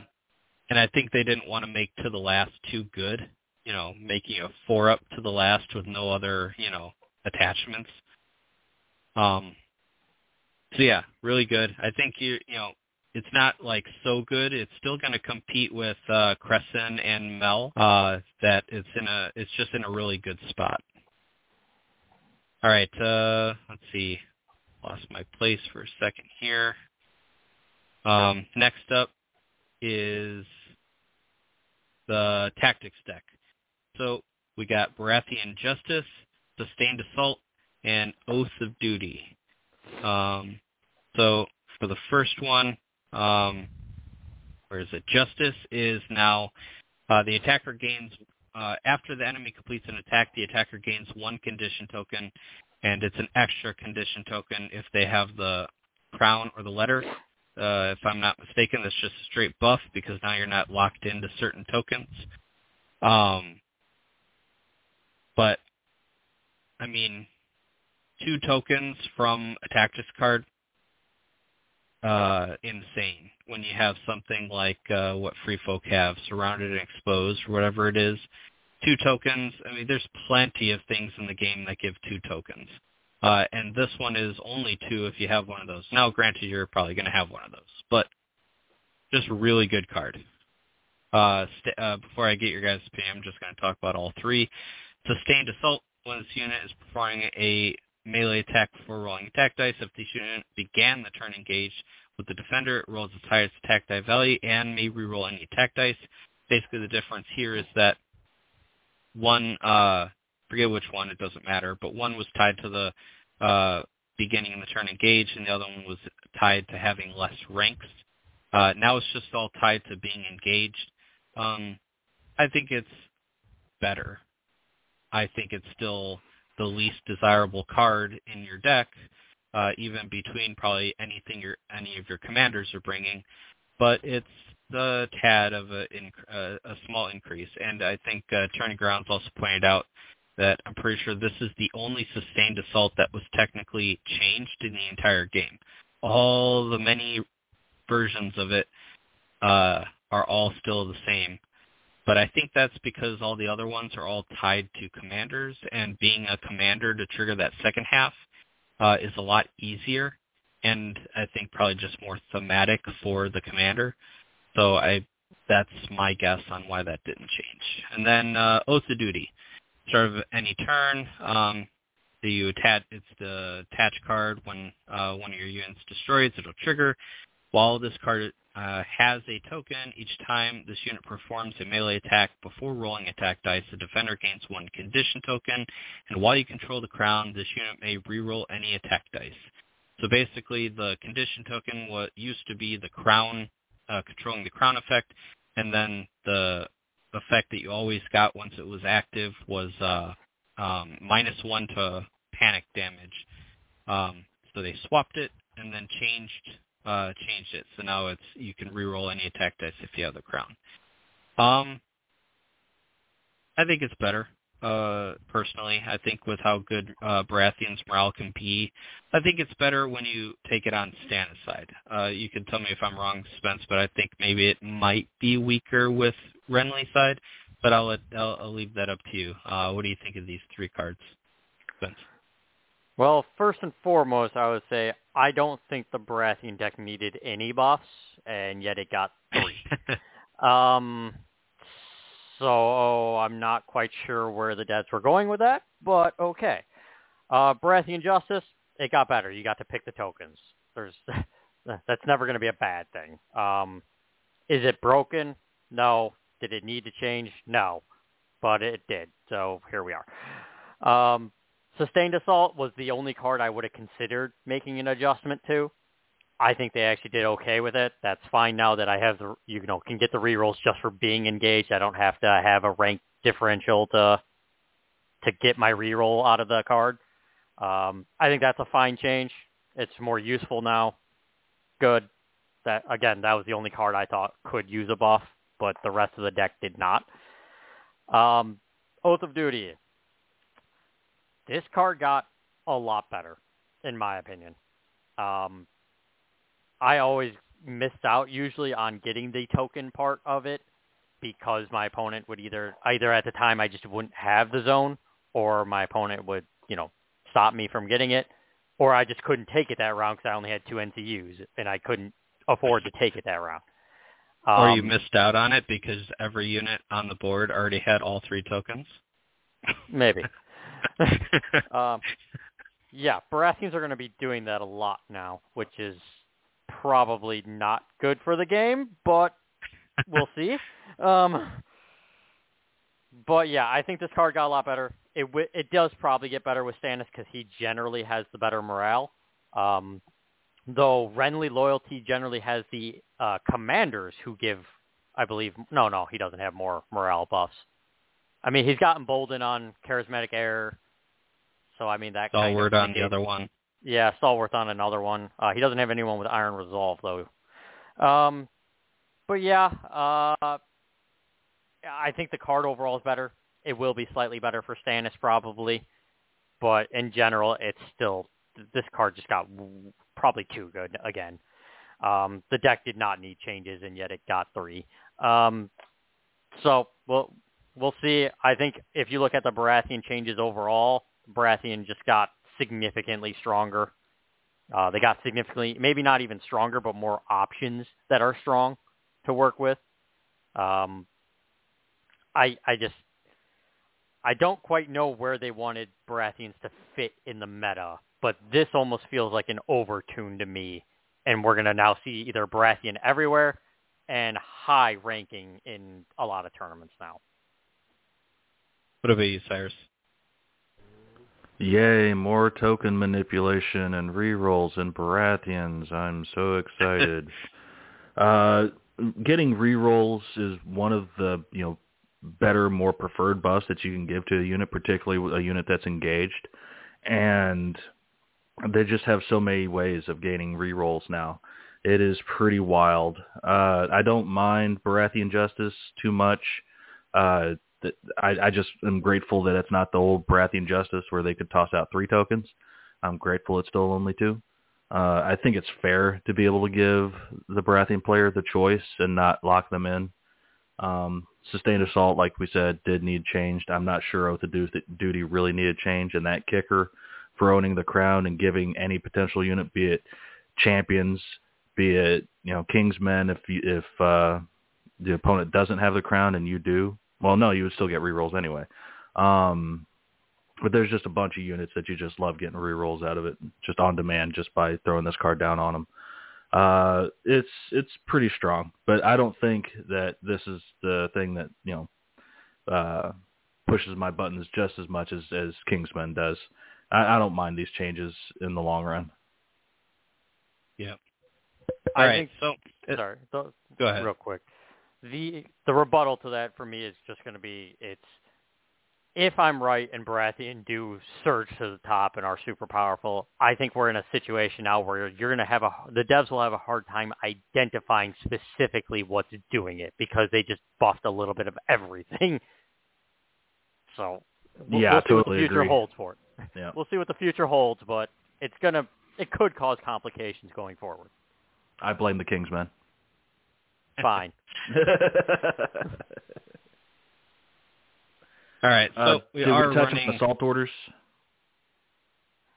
And I think they didn't want to make to the last too good, you know, making a four up to the last with no other, you know, attachments. Um. So yeah, really good. I think you, you know, it's not like so good. It's still going to compete with uh, Cressen and Mel. Uh, that it's in a, it's just in a really good spot. All right, uh, let's see. Lost my place for a second here. Um, next up is the tactics deck. So we got Baratheon Justice, Sustained Assault, and Oath of Duty. Um, so for the first one, um, where is it? Justice is now uh, the attacker gains uh, after the enemy completes an attack. The attacker gains one condition token, and it's an extra condition token if they have the crown or the letter. Uh, if I'm not mistaken, that's just a straight buff because now you're not locked into certain tokens. Um, but I mean, two tokens from a tactics card uh insane when you have something like uh what free folk have surrounded and exposed or whatever it is. Two tokens i mean there's plenty of things in the game that give two tokens. Uh and this one is only two if you have one of those. Now granted you're probably going to have one of those but just a really good card. Uh, st- uh before i get your guys opinion i'm just going to talk about all three. Sustained assault when this unit is performing a melee attack before rolling attack dice. If the unit began the turn engaged with the defender, it rolls its highest attack die value and may reroll any attack dice. Basically, the difference here is that one, uh, forget which one, it doesn't matter, but one was tied to the uh, beginning of the turn engaged, and the other one was tied to having less ranks. Uh, now it's just all tied to being engaged. Um, I think it's better. I think it's still the least desirable card in your deck, uh, even between probably anything your any of your commanders are bringing, but it's the tad of a, uh, a small increase. And I think uh, Tourney Grounds also pointed out that I'm pretty sure this is the only sustained assault that was technically changed in the entire game. All the many versions of it uh, are all still the same. But I think that's because all the other ones are all tied to commanders, and being a commander to trigger that second half uh, is a lot easier, and I think probably just more thematic for the commander. So I that's my guess on why that didn't change. And then uh, Oath of Duty, start of any turn, um, you attach it's the attach card when uh, one of your units destroys, it'll trigger. While this card uh, has a token, each time this unit performs a melee attack before rolling attack dice, the defender gains one condition token, and while you control the crown, this unit may reroll any attack dice. So basically, the condition token what used to be the crown, uh, controlling the crown effect, and then the effect that you always got once it was active was uh, um, minus one to panic damage. Um, so they swapped it and then changed uh, changed it. So now it's you can reroll any attack dice if you have the crown. Um, I think it's better. Uh, personally, I think with how good uh, Baratheon's morale can be, I think it's better when you take it on Stannis' side. Uh, you can tell me if I'm wrong, Spence, but I think maybe it might be weaker with Renly's side. But I'll let I'll, I'll leave that up to you. Uh, what do you think of these three cards, Spence? Well, first and foremost, I would say I don't think the Baratheon deck needed any buffs, and yet it got three. um, so I'm not quite sure where the devs were going with that, but okay. Uh, Baratheon Justice, it got better. You got to pick the tokens. There's that's never going to be a bad thing. Um, is it broken? No. Did it need to change? No, but it did. So here we are. Um, Sustained Assault was the only card I would have considered making an adjustment to. I think they actually did okay with it. That's fine now that I have the you know can get the rerolls just for being engaged. I don't have to have a rank differential to to get my reroll out of the card. Um, I think that's a fine change. It's more useful now. Good. That again, that was the only card I thought could use a buff, but the rest of the deck did not. Um, Oath of Duty. This card got a lot better, in my opinion. Um, I always missed out usually on getting the token part of it because my opponent would either either at the time I just wouldn't have the zone or my opponent would, you know, stop me from getting it or I just couldn't take it that round because I only had two NCUs and I couldn't afford to take it that round. Um, or you missed out on it because every unit on the board already had all three tokens. Maybe. um, yeah, Baratheons are going to be doing that a lot now, which is probably not good for the game, but we'll see. Um, but yeah, I think this card got a lot better. It w- it does probably get better with Stannis because he generally has the better morale. Um, though Renly loyalty generally has the uh, commanders who give, I believe, no, no, he doesn't have more morale buffs. I mean, he's got Embolden on Charismatic Heir, so I mean that. Stalwart kind of on the other one. Yeah, Stalwart on another one. Uh, he doesn't have anyone with Iron Resolve though. Um, but yeah, uh, I think the card overall is better. It will be slightly better for Stannis probably, but in general, it's still this card just got probably too good again. Um, the deck did not need changes, and yet it got three. Um, so we'll we'll see. I think if you look at the Baratheon changes overall, Baratheon just got significantly stronger. Uh, they got significantly, maybe not even stronger, but more options that are strong to work with. Um, I I just I don't quite know where they wanted Baratheons to fit in the meta, but this almost feels like an overtune to me. And we're gonna now see either Baratheon everywhere and high ranking in a lot of tournaments now. What about you, Cyrus? Yay, more token manipulation and rerolls and Baratheons. I'm so excited. uh, getting rerolls is one of the, you know, better, more preferred buffs that you can give to a unit, particularly a unit that's engaged. And they just have so many ways of gaining rerolls now. It is pretty wild. Uh, I don't mind Baratheon Justice too much. Uh, that I, I just am grateful that it's not the old Baratheon Justice where they could toss out three tokens. I'm grateful it's still only two. Uh, I think it's fair to be able to give the Baratheon player the choice and not lock them in. Um, sustained assault, like we said, did need changed. I'm not sure Oath of Duty really needed change, and that kicker for owning the crown and giving any potential unit, be it champions, be it you know Kingsmen, if you, if uh, the opponent doesn't have the crown and you do, well, no, you would still get rerolls anyway. Um, but there's just a bunch of units that you just love getting rerolls out of it, just on demand, just by throwing this card down on them. Uh, it's it's pretty strong, but I don't think that this is the thing that you know uh, pushes my buttons just as much as as Kingsman does. I, I don't mind these changes in the long run. Yeah. I right, think so sorry, go ahead. real quick. The the rebuttal to that for me is just going to be it's if I'm right and Baratheon do surge to the top and are super powerful, I think we're in a situation now where you're going to have a the devs will have a hard time identifying specifically what's doing it because they just buffed a little bit of everything. So we'll, Yeah, we'll see what the future agree. holds for it. Yeah. We'll see what the future holds, but it's gonna it could cause complications going forward. I blame the Kingsmen. Fine. All right, so uh, we did are we touch running. on assault orders?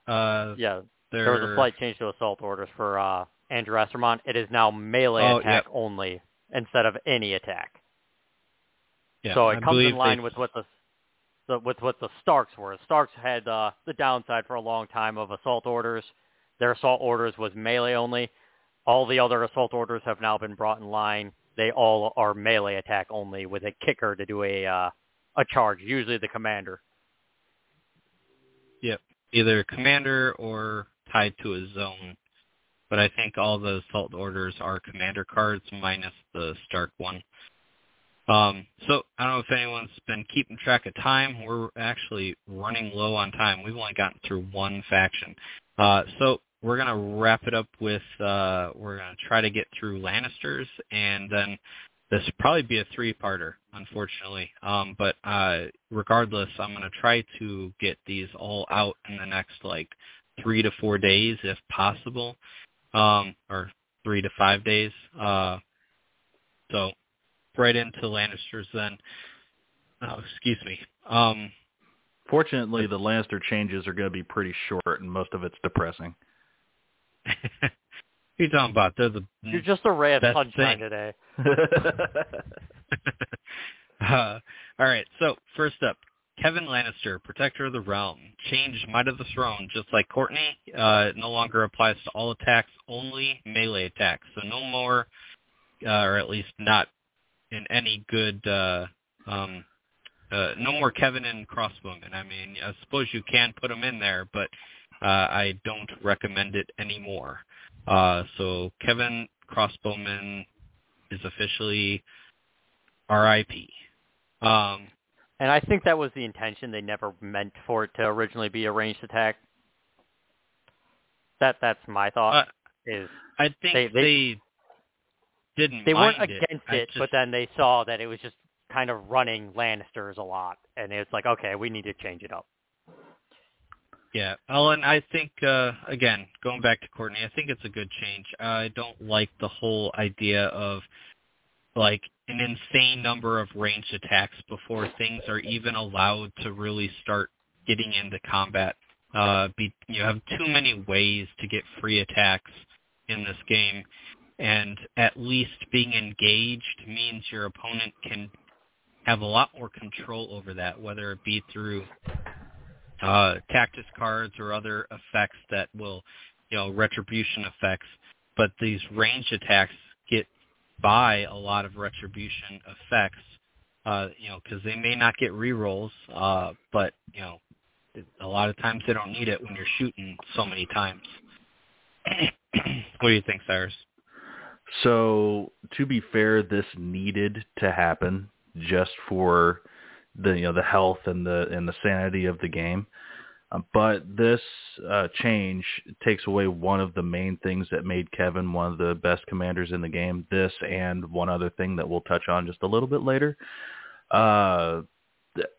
Uh, yeah, there, There was a slight change to assault orders for uh, Andrew Estermont. It is now melee Oh, attack yep. only instead of any attack. Yeah, so I it comes in line they- with what the, the with what the Starks were. Starks had uh, the downside for a long time of assault orders. Their assault orders was melee only. All the other assault orders have now been brought in line. They all are melee attack only with a kicker to do a uh, a charge, usually the commander. Yep, either commander or tied to a zone. But I think all the assault orders are commander cards minus the Stark one. Um, so I don't know if anyone's been keeping track of time. We're actually running low on time. We've only gotten through one faction. Uh, so we're gonna wrap it up with uh, we're gonna try to get through Lannisters, and then this will probably be a three-parter, unfortunately. Um, but uh, regardless, I'm gonna try to get these all out in the next like three to four days, if possible, um, or three to five days. Uh, so right into Lannisters then. Oh, excuse me. Um, Fortunately, the Lannister changes are going to be pretty short, and most of it's depressing. you talking about? They're the You're just a ray of Best sunshine thing. today. uh, all right. So first up, Kevan Lannister, Protector of the Realm, changed Might of the Throne, just like Cortnay. Uh, it no longer applies to all attacks, only melee attacks. So no more, uh, or at least not in any good. Uh, um, uh, no more Kevan and crossbowmen. I mean, I suppose you can put them in there, but uh, I don't recommend it anymore. Uh, so Kevan crossbowman is officially RIP. Um, And I think that was the intention. They never meant for it to originally be a ranged attack. That that's my thought. uh, is I think They- they, they- didn't they weren't mind it. against it, just- but then they saw that it was just kind of running Lannisters a lot, and it's like, okay, we need to change it up. Yeah, Ellen, I think uh again, going back to Cortnay, I think it's a good change. I don't like the whole idea of like an insane number of ranged attacks before things are even allowed to really start getting into combat. Uh be, you have too many ways to get free attacks in this game and at least being engaged means your opponent can have a lot more control over that, whether it be through uh, tactics cards or other effects that will, you know, retribution effects. But these range attacks get by a lot of retribution effects, uh, you know, because they may not get rerolls, uh, but you know, a lot of times they don't need it when you're shooting so many times. what do you think, Cyrus? So to be fair, this needed to happen just for the you know the health and the and the sanity of the game. Uh, but this uh, change takes away one of the main things that made Kevan one of the best commanders in the game. This and one other thing that we'll touch on just a little bit later. Uh,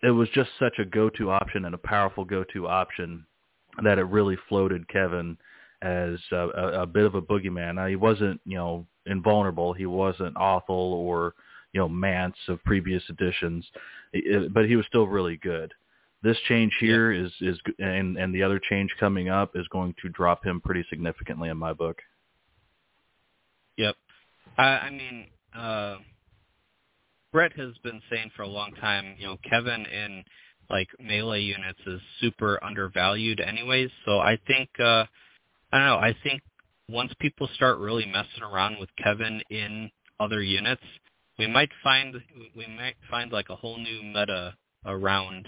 it was just such a go-to option and a powerful go-to option that it really floated Kevan as a, a, a bit of a boogeyman. Now he wasn't, you know, invulnerable. He wasn't awful or you know Mance of previous editions, but he was still really good. This change here yeah. is is and and the other change coming up is going to drop him pretty significantly in my book. Yep, I, I mean, uh, Brett has been saying for a long time, you know, Kevan in like melee units is super undervalued, anyways. So I think, uh, I don't know, I think once people start really messing around with Kevan in other units, we might find we might find like a whole new meta around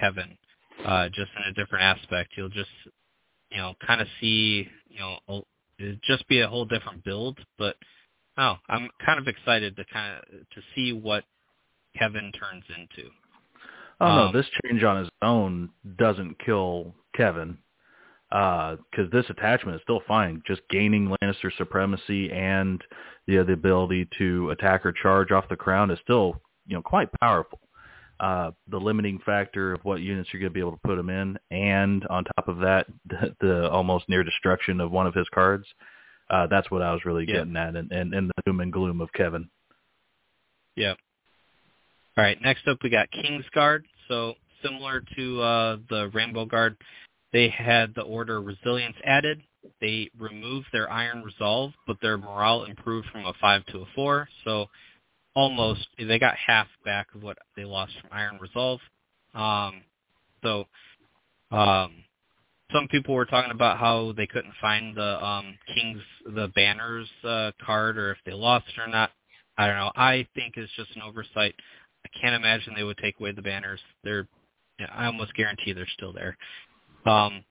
Kevan, uh, just in a different aspect. You'll just you know kind of see you know just be a whole different build. But oh, I'm kind of excited to kind of to see what Kevan turns into. Oh um, no, this change on his own doesn't kill Kevan because uh, this attachment is still fine. Just gaining Lannister supremacy and the the ability to attack or charge off the crown is still you know quite powerful. Uh, the limiting factor of what units you're going to be able to put them in, and on top of that, the, the almost near destruction of one of his cards. Uh, that's what I was really getting at, and, and, and the doom and gloom of Kevan. Yeah. All right. Next up, we got King's Guard. So similar to uh, the Rainbow Guard, they had the order Resilience added. They removed their Iron Resolve, but their morale improved from a 5 to a 4. So almost, they got half back of what they lost from Iron Resolve. Um, so um, some people were talking about how they couldn't find the um, King's, the Banners uh, card or if they lost it or not. I don't know. I think it's just an oversight. I can't imagine they would take away the banners. They're, I almost guarantee they're still there. Um,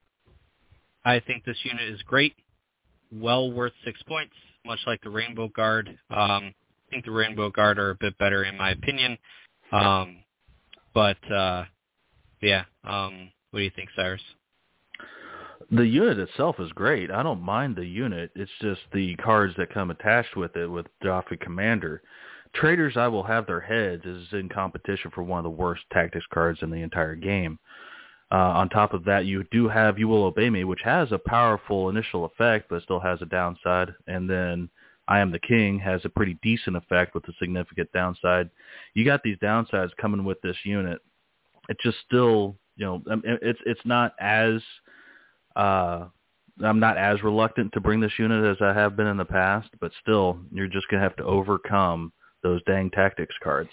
I think this unit is great, well worth six points, much like the Rainbow Guard. Um, I think the Rainbow Guard are a bit better in my opinion. Um, but uh, yeah, um, what do you think, Cyrus? The unit itself is great. I don't mind the unit. It's just the cards that come attached with it with Joffrey Commander. Traitors I Will Have Their Heads is in competition for one of the worst tactics cards in the entire game. Uh, on top of that, you do have You Will Obey Me, which has a powerful initial effect, but still has a downside. And then I Am the King has a pretty decent effect with a significant downside. You got these downsides coming with this unit. It's just still, you know, it's it's not as uh, I'm not as reluctant to bring this unit as I have been in the past, but still, you're just gonna have to overcome those dang tactics cards.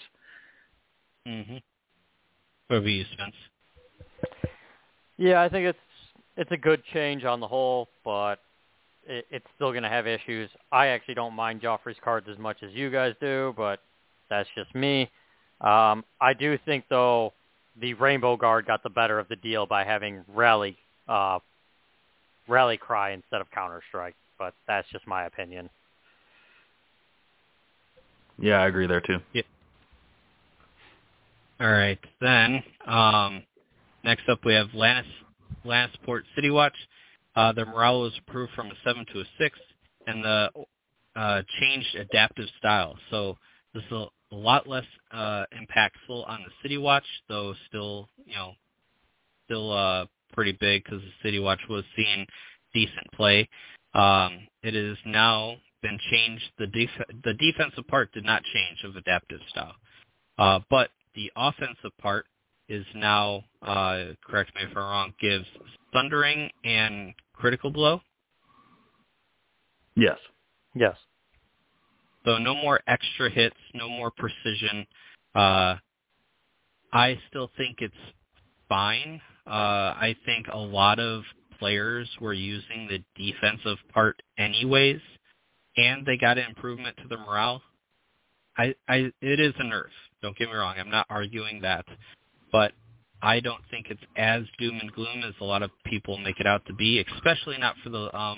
Mm-hmm. Over you, Spence. Yeah, I think it's it's a good change on the whole, but it, it's still going to have issues. I actually don't mind Joffrey's cards as much as you guys do, but that's just me. Um, I do think though the Rainbow Guard got the better of the deal by having rally uh, rally cry instead of counter strike, but that's just my opinion. Yeah, I agree there too. Yeah. All right, then um, Next up, we have Lannis, Lannisport City Watch. Uh, their morale was improved from a 7 to a 6, and the uh, changed adaptive style. So this is a, a lot less uh, impactful on the City Watch, though still, you know, still uh, pretty big because the City Watch was seeing decent play. Um, it has now been changed. The def- the defensive part did not change of adaptive style, uh, but the offensive part is now, uh, correct me if I'm wrong, gives thundering and critical blow. Yes. Yes. So no more extra hits, no more precision. Uh, I still think it's fine. Uh, I think a lot of players were using the defensive part anyways, and they got an improvement to the morale. I, I, it is a nerf. Don't get me wrong. I'm not arguing that but I don't think it's as doom and gloom as a lot of people make it out to be, especially not for the um,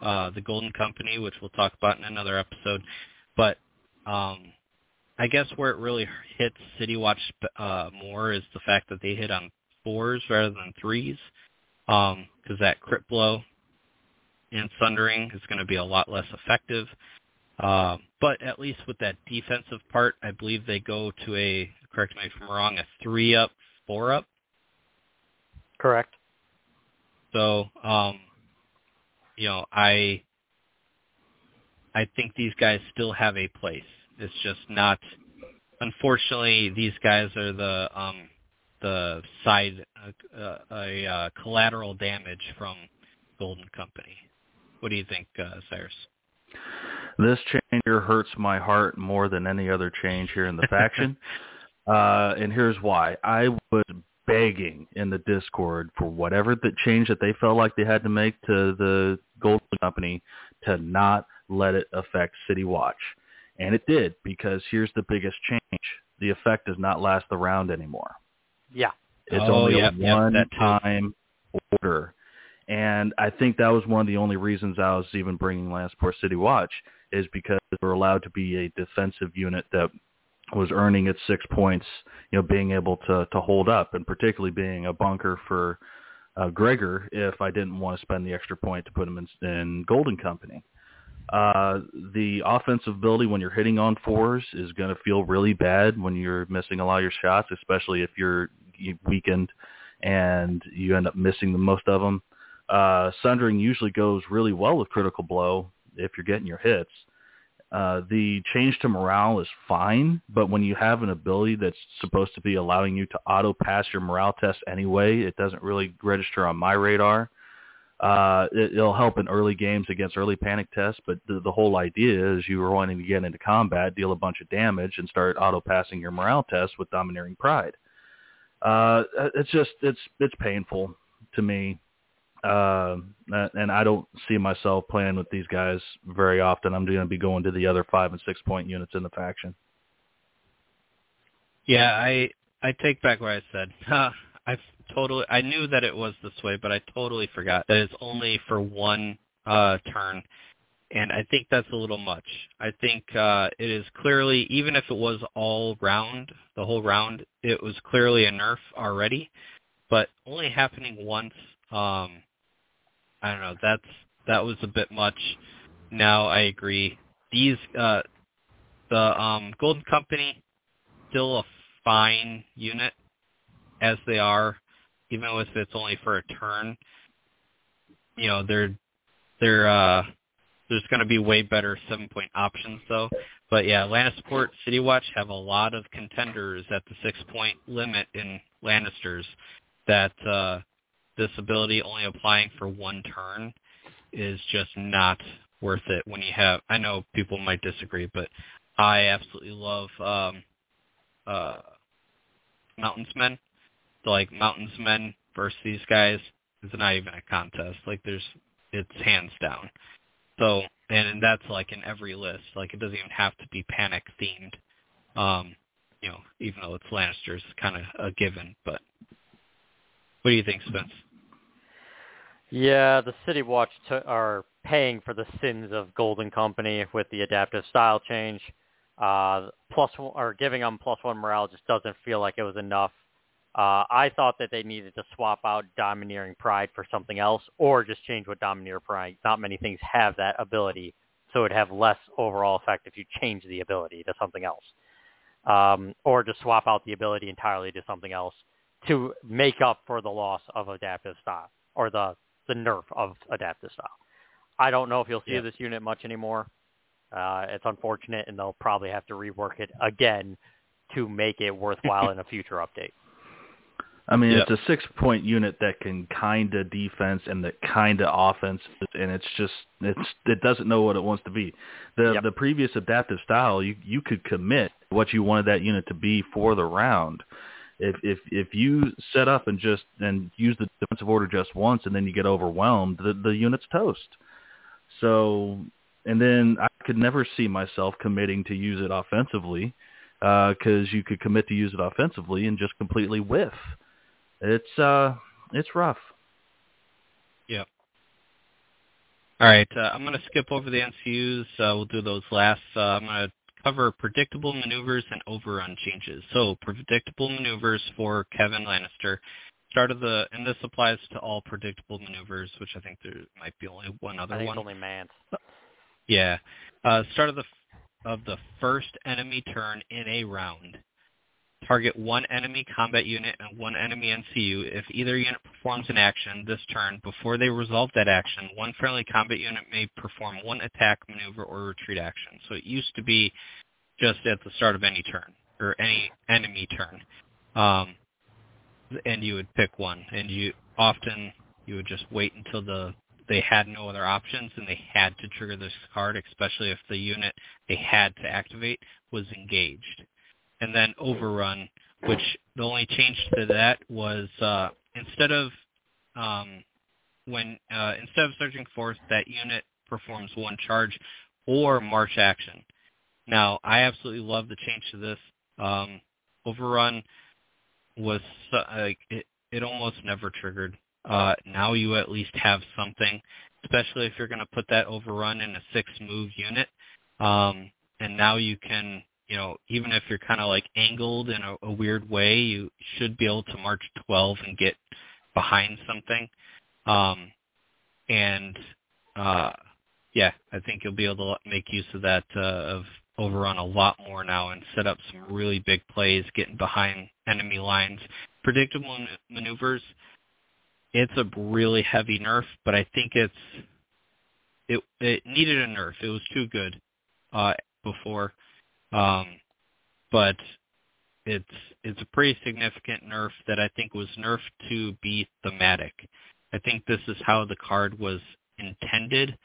uh, the Golden Company, which we'll talk about in another episode. But um, I guess where it really hits City Watch uh, more is the fact that they hit on fours rather than threes. because um, that crit blow and sundering is going to be a lot less effective. Uh, but at least with that defensive part, I believe they go to a correct me if I'm wrong, a three up, four up. Correct. So, um, you know, I I think these guys still have a place. It's just not. Unfortunately, these guys are the um, the side uh, uh, a uh, collateral damage from Golden Company. What do you think, uh, Cyrus? This change here hurts my heart more than any other change here in the faction. Uh, and here's why. I was begging in the Discord for whatever the change that they felt like they had to make to the Golden Company to not let it affect City Watch. And it did because here's the biggest change. The effect does not last the round anymore. Yeah. It's oh, only yep, a one yep, time order. And I think that was one of the only reasons I was even bringing Lannisport City Watch is because we're allowed to be a defensive unit that was earning its six points, you know, being able to to hold up, and particularly being a bunker for uh, Gregor if I didn't want to spend the extra point to put him in, in Golden Company. Uh, the offensive ability when you're hitting on fours is going to feel really bad when you're missing a lot of your shots, especially if you're weakened and you end up missing the most of them. Uh, sundering usually goes really well with critical blow if you're getting your hits. Uh, the change to morale is fine, but when you have an ability that's supposed to be allowing you to auto pass your morale test anyway, it doesn't really register on my radar. Uh, it, it'll help in early games against early panic tests, but the, the whole idea is you are wanting to get into combat, deal a bunch of damage, and start auto passing your morale test with domineering pride. Uh, it's just it's it's painful to me uh, and I don't see myself playing with these guys very often. I'm going to be going to the other five and six point units in the faction. Yeah, I I take back what I said. I totally I knew that it was this way, but I totally forgot that it's only for one uh, turn, and I think that's a little much. I think uh, it is clearly even if it was all round, the whole round, it was clearly a nerf already, but only happening once um, I don't know. That's that was a bit much. Now I agree. These uh, the um, Golden Company still a fine unit as they are, even if it's only for a turn. You know, they're they're uh, there's going to be way better seven point options though. But yeah, Lannisport City Watch have a lot of contenders at the six point limit in Lannisters that uh, this ability only applying for one turn is just not worth it when you have I know people might disagree, but I absolutely love um uh Mountains Men. So like Mountains Men versus these guys is not even a contest. Like there's it's hands down. So and that's like in every list. Like it doesn't even have to be panic themed. Um, you know, even though it's Lannisters, kind of a given. But what do you think, Spence? Yeah, the City Watch are paying for the sins of Golden Company with the adaptive style change. Uh, plus or giving them plus one morale just doesn't feel like it was enough. Uh, I thought that they needed to swap out Domineering Pride for something else, or just change what Domineer Pride. Not many things have that ability, so it'd have less overall effect if you change the ability to something else, um, or just swap out the ability entirely to something else to make up for the loss of adaptive style or the the nerf of adaptive style. I don't know if you'll see yeah. this unit much anymore. Uh, it's unfortunate, and they'll probably have to rework it again to make it worthwhile in a future update. I mean, yep. it's a six-point unit that can kind of defense and that kind of offense, and it's just it's it doesn't know what it wants to be. The yep. the previous adaptive style, you you could commit what you wanted that unit to be for the round, if if if you set up and just and use the defensive order just once and then you get overwhelmed, the the unit's toast. So and then I could never see myself committing to use it offensively because uh, you could commit to use it offensively and just completely whiff. It's uh it's rough. Yeah. All right, uh, I'm going to skip over the NCUs. Uh, we'll do those last. Uh, I'm going to cover predictable maneuvers and overrun changes. So predictable maneuvers for Kevan Lannister start of the and this applies to all predictable maneuvers, which I think there might be only one other I think one. it's only Mance. Yeah. Uh, start of the of the first enemy turn in a round. Target one enemy combat unit and one enemy NCU. If either unit performs an action this turn before they resolve that action, one friendly combat unit may perform one attack, maneuver, or retreat action. So it used to be just at the start of any turn or any enemy turn, um, and you would pick one. And you often you would just wait until the they had no other options and they had to trigger this card, especially if the unit they had to activate was engaged. And then overrun, which the only change to that was uh, instead of um, when uh, instead of surging force, that unit performs one charge or march action. Now, I absolutely love the change to this. Um, overrun was uh, like it, it almost never triggered uh, now you at least have something, especially if you're going to put that overrun in a six move unit. Um, and now you can, you know, even if you're kind of like angled in a, a weird way, you should be able to march 12 and get behind something. Um, and uh, yeah, I think you'll be able to make use of that uh, of overrun a lot more now and set up some really big plays, getting behind enemy lines. Predictable maneuvers it's a really heavy nerf, but I think it's it it needed a nerf. It was too good uh, before, um, but it's it's a pretty significant nerf that I think was nerfed to be thematic. I think this is how the card was intended,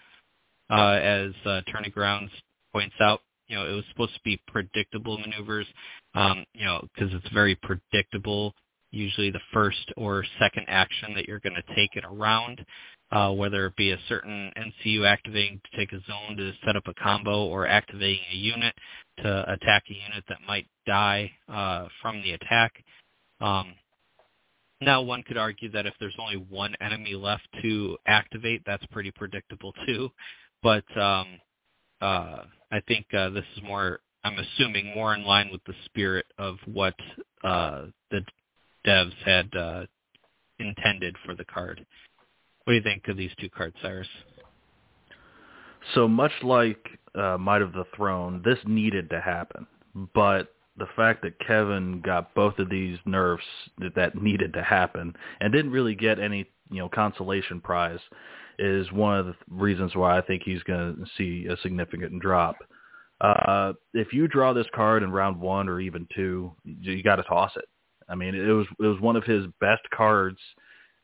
uh, as uh, Tourney Grounds points out. You know, it was supposed to be predictable maneuvers, um, you know, because it's very predictable usually the first or second action that you're going to take in a round, uh, whether it be a certain NCU activating to take a zone to set up a combo or activating a unit to attack a unit that might die uh, from the attack. Um, now, one could argue that if there's only one enemy left to activate, that's pretty predictable too. But um, uh, I think uh, this is more, I'm assuming, more in line with the spirit of what uh, the devs had uh, intended for the card. What do you think of these two cards, Cyrus? So much like uh, Might of the Throne, this needed to happen, but the fact that Kevan got both of these nerfs that, that needed to happen and didn't really get any you know consolation prize is one of the reasons why I think he's going to see a significant drop. Uh, if you draw this card in round one or even two, you got to toss it. I mean, it was it was one of his best cards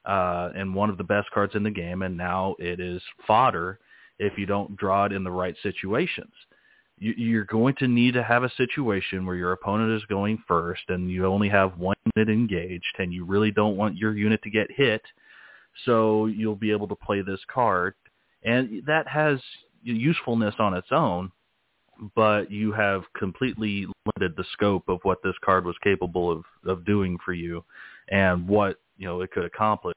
uh, and one of the best cards in the game, and now it is fodder if you don't draw it in the right situations. You, you're going to need to have a situation where your opponent is going first, and you only have one unit engaged, and you really don't want your unit to get hit, so you'll be able to play this card, and that has usefulness on its own but you have completely limited the scope of what this card was capable of, of doing for you and what you know it could accomplish.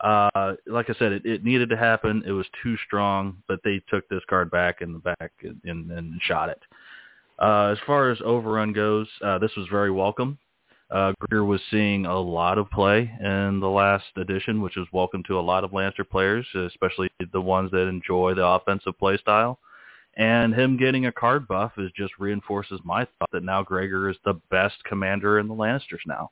Uh, like I said, it, it needed to happen. It was too strong, but they took this card back in the back and, and, and shot it. Uh, as far as overrun goes, uh, this was very welcome. Uh, Greer was seeing a lot of play in the last edition, which is welcome to a lot of Lannister players, especially the ones that enjoy the offensive play style. And him getting a card buff is just reinforces my thought that now Gregor is the best commander in the Lannisters now.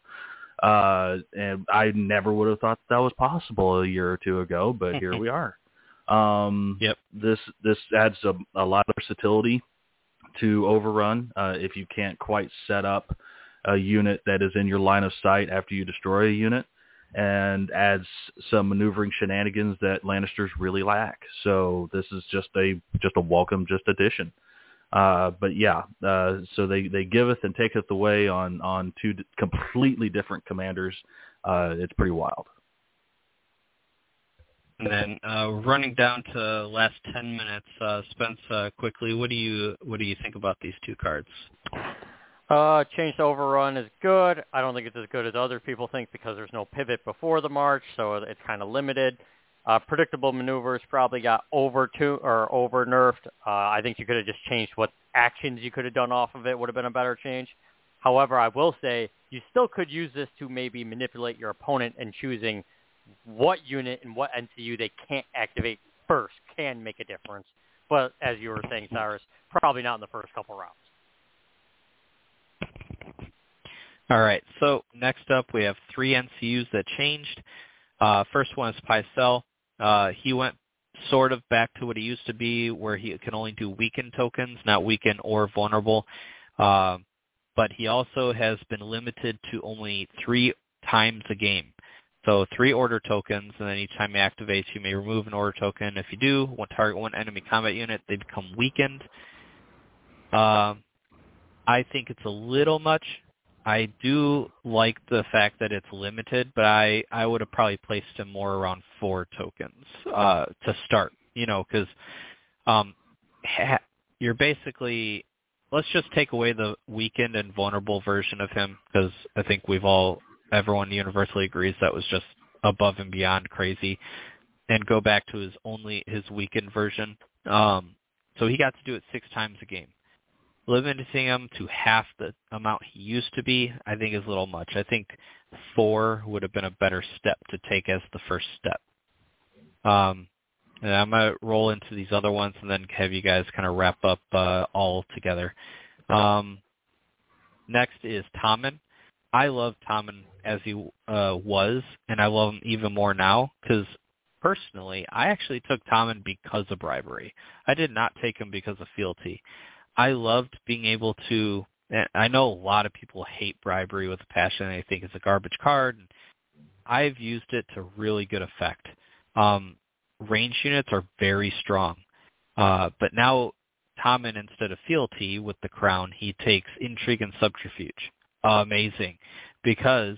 Uh, and I never would have thought that was possible a year or two ago, but here we are. Um, yep. This this adds a, a lot of versatility to overrun. Uh, if you can't quite set up a unit that is in your line of sight after you destroy a unit, and adds some maneuvering shenanigans that Lannisters really lack. So this is just a just a welcome just addition. Uh, but yeah, uh, so they, they giveth and taketh away on, on two completely different commanders. Uh, it's pretty wild. And then uh, running down to last ten minutes, uh, Spence, uh, quickly, what do you what do you think about these two cards? Uh, change to overrun is good. I don't think it's as good as other people think because there's no pivot before the march, so it's kind of limited. Uh, predictable maneuvers probably got over to or over nerfed. Uh, I think you could have just changed what actions you could have done off of it would have been a better change. However, I will say you still could use this to maybe manipulate your opponent and choosing what unit and what NCU they can't activate first can make a difference. But as you were saying, Cyrus, probably not in the first couple rounds. All right. So next up, we have three NCUs that changed. Uh, first one is Pycelle. Uh, he went sort of back to what he used to be, where he can only do weaken tokens, not weaken or vulnerable. Uh, but he also has been limited to only three times a game. So three order tokens, and then each time he activates, you may remove an order token. If you do, one target one enemy combat unit, they become weakened. Uh, I think it's a little much. I do like the fact that it's limited, but I I would have probably placed him more around four tokens uh, to start. You know, because um, ha- you're basically let's just take away the weakened and vulnerable version of him because I think we've all everyone universally agrees that was just above and beyond crazy, and go back to his only his weakened version. Um, so he got to do it six times a game limiting him to half the amount he used to be, I think is a little much. I think four would have been a better step to take as the first step. Um, and I'm gonna roll into these other ones and then have you guys kind of wrap up uh, all together. Um, next is Tommen. I love Tommen as he uh, was, and I love him even more now because personally, I actually took Tommen because of bribery. I did not take him because of fealty. I loved being able to. I know a lot of people hate bribery with a passion. They think it's a garbage card. And I've used it to really good effect. Um, range units are very strong, uh, but now Tommen instead of fealty with the crown, he takes intrigue and subterfuge. Amazing, because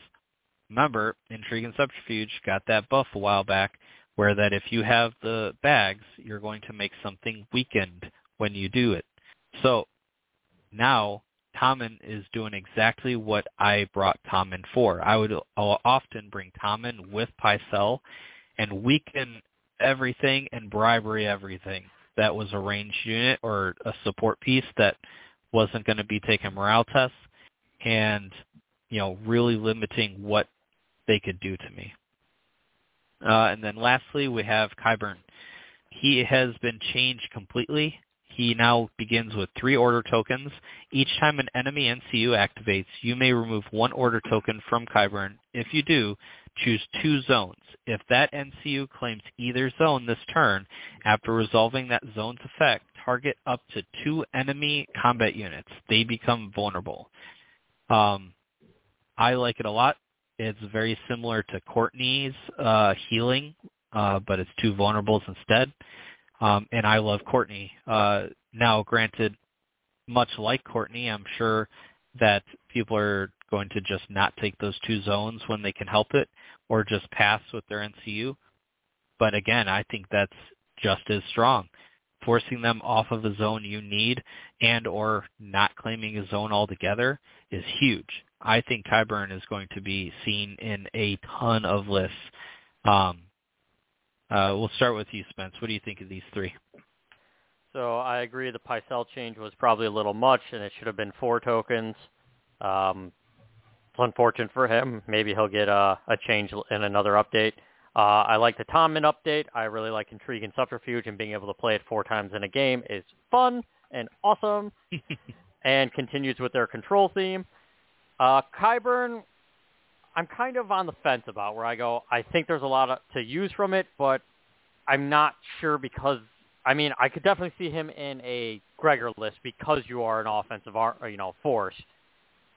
remember, intrigue and subterfuge got that buff a while back, where that if you have the bags, you're going to make something weakened when you do it. So now Tommen is doing exactly what I brought Tommen for. I would often bring Tommen with Pycelle and weaken everything and bribery everything that was a ranged unit or a support piece that wasn't going to be taking morale tests and, you know, really limiting what they could do to me. Uh, and then lastly, we have Qyburn. He has been changed completely he now begins with three order tokens. Each time an enemy NCU activates, you may remove one order token from Qyburn. If you do, choose two zones. If that NCU claims either zone this turn, after resolving that zone's effect, target up to two enemy combat units. They become vulnerable. Um, I like it a lot. It's very similar to Cortnay's uh, healing, uh, but it's two vulnerables instead. Um, and I love Cortnay. Uh, now, granted, much like Cortnay, I'm sure that people are going to just not take those two zones when they can help it or just pass with their NCU. But again, I think that's just as strong. Forcing them off of a zone you need and or not claiming a zone altogether is huge. I think Qyburn is going to be seen in a ton of lists um, uh, we'll start with you, Spence. What do you think of these three? So I agree the Pycelle change was probably a little much, and it should have been four tokens. Um, it's unfortunate for him. Maybe he'll get a, a change in another update. Uh, I like the Tommen update. I really like Intrigue and Subterfuge, and being able to play it four times in a game is fun and awesome, and continues with their control theme. Uh, Qyburn, I'm kind of on the fence about where I go. I think there's a lot of, to use from it, but I'm not sure because I mean I could definitely see him in a Gregor list because you are an offensive you know force.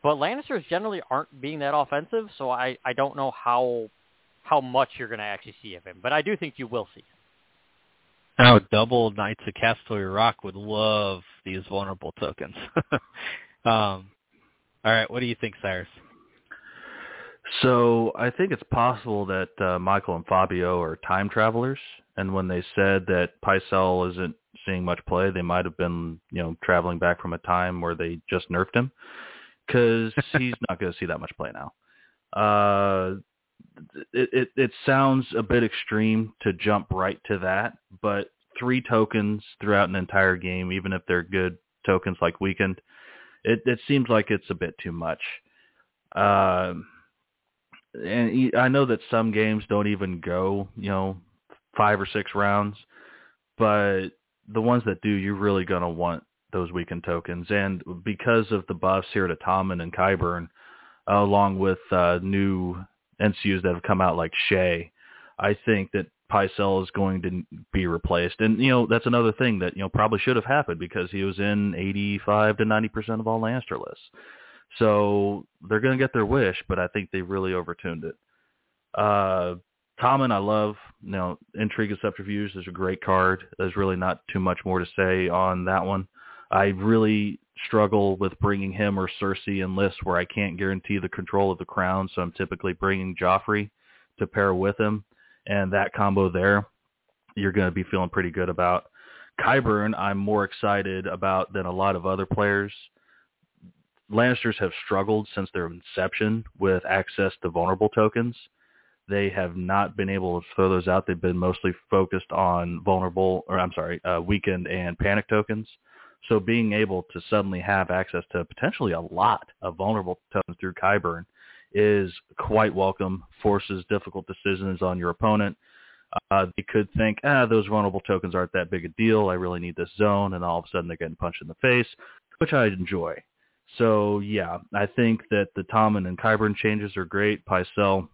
But Lannisters generally aren't being that offensive, so I I don't know how how much you're going to actually see of him, but I do think you will see. Him. Now, double Knights of Casterly Rock would love these vulnerable tokens. um, all right, what do you think, Cyrus? So I think it's possible that uh, Michael and Fabio are time travelers, and when they said that Pycelle isn't seeing much play, they might have been, you know, traveling back from a time where they just nerfed him, because he's not going to see that much play now. Uh, it, it it sounds a bit extreme to jump right to that, but three tokens throughout an entire game, even if they're good tokens like weakened, it it seems like it's a bit too much. Um, and I know that some games don't even go, you know, five or six rounds, but the ones that do, you're really gonna want those weakened tokens. And because of the buffs here to Tommen and Qyburn, along with uh, new NCUs that have come out like Shae, I think that Pycelle is going to be replaced. And, you know, that's another thing that, you know, probably should have happened because he was in 85 to 90% of all Lannister lists. So they're going to get their wish, but I think they really overtuned it. Uh, Tommen, I love. You know, Intrigue of Subterfuge is a great card. There's really not too much more to say on that one. I really struggle with bringing him or Cersei in lists where I can't guarantee the control of the crown, so I'm typically bringing Joffrey to pair with him, and that combo there, you're going to be feeling pretty good about. Qyburn, I'm more excited about than a lot of other players. Lannisters have struggled since their inception with access to vulnerable tokens. They have not been able to throw those out. They've been mostly focused on vulnerable, or I'm sorry, uh, weakened and panic tokens. So being able to suddenly have access to potentially a lot of vulnerable tokens through Qyburn is quite welcome, forces difficult decisions on your opponent. Uh, they could think, ah, those vulnerable tokens aren't that big a deal. I really need this zone. And all of a sudden they're getting punched in the face, which I enjoy. So yeah, I think that the Tommen and Qyburn changes are great. Pycelle,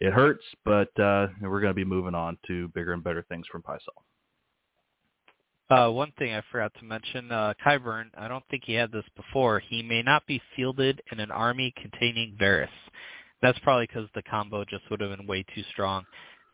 it hurts, but uh, we're going to be moving on to bigger and better things from Pycelle. Uh, one thing I forgot to mention, uh, Qyburn, I don't think he had this before. He may not be fielded in an army containing Varys. That's probably because the combo just would have been way too strong.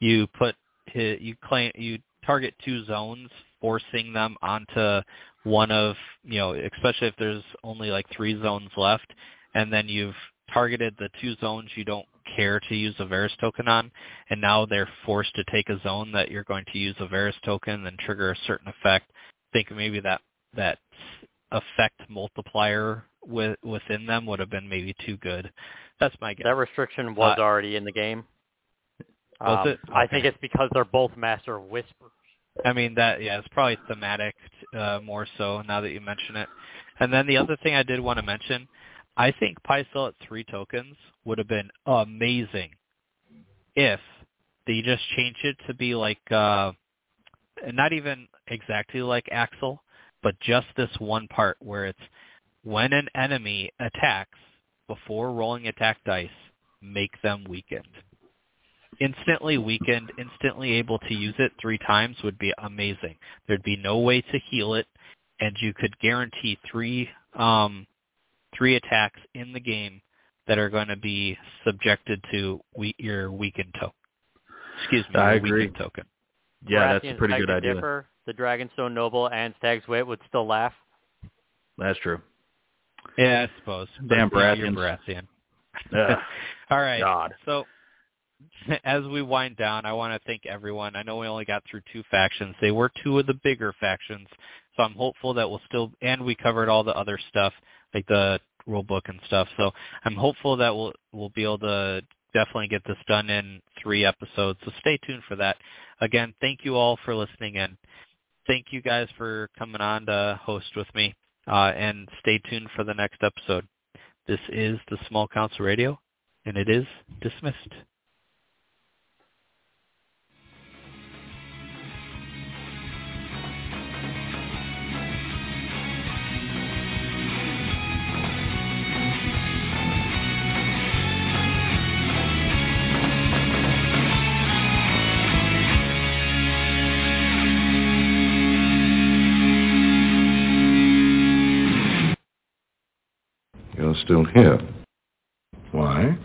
You put you claim you target two zones, forcing them onto one of you know, especially if there's only like three zones left, and then you've targeted the two zones you don't care to use a Varys token on, and now they're forced to take a zone that you're going to use a Varys token and trigger a certain effect. Think maybe that that effect multiplier with, within them would have been maybe too good. That's my guess. That restriction was uh, already in the game. Was um, it? Okay. I think it's because they're both Master of Whispers. I mean that yeah, it's probably thematic uh, more so now that you mention it. And then the other thing I did want to mention I think Pycelle at three tokens would have been amazing if they just changed it to be like uh not even exactly like Axel, but just this one part where it's when an enemy attacks before rolling attack dice, make them weakened. Instantly weakened, instantly able to use it three times would be amazing. There'd be no way to heal it, and you could guarantee three um, three attacks in the game that are going to be subjected to we, your weakened token. Excuse me, I agree. token. Yeah, that's a pretty good idea. Differ, the Dragonstone Noble and Stag's Wit would still laugh. That's true. Yeah, I suppose. Damn Baratheon. Baratheon. All right. God. So as we wind down, I want to thank everyone. I know we only got through two factions. They were two of the bigger factions, so I'm hopeful that we'll still and we covered all the other stuff like the rule book and stuff. So I'm hopeful that we'll we'll be able to definitely get this done in three episodes. So stay tuned for that. Again, thank you all for listening and thank you guys for coming on to host with me. Uh, and stay tuned for the next episode. This is the Small Council Radio, and it is dismissed. still here. Why?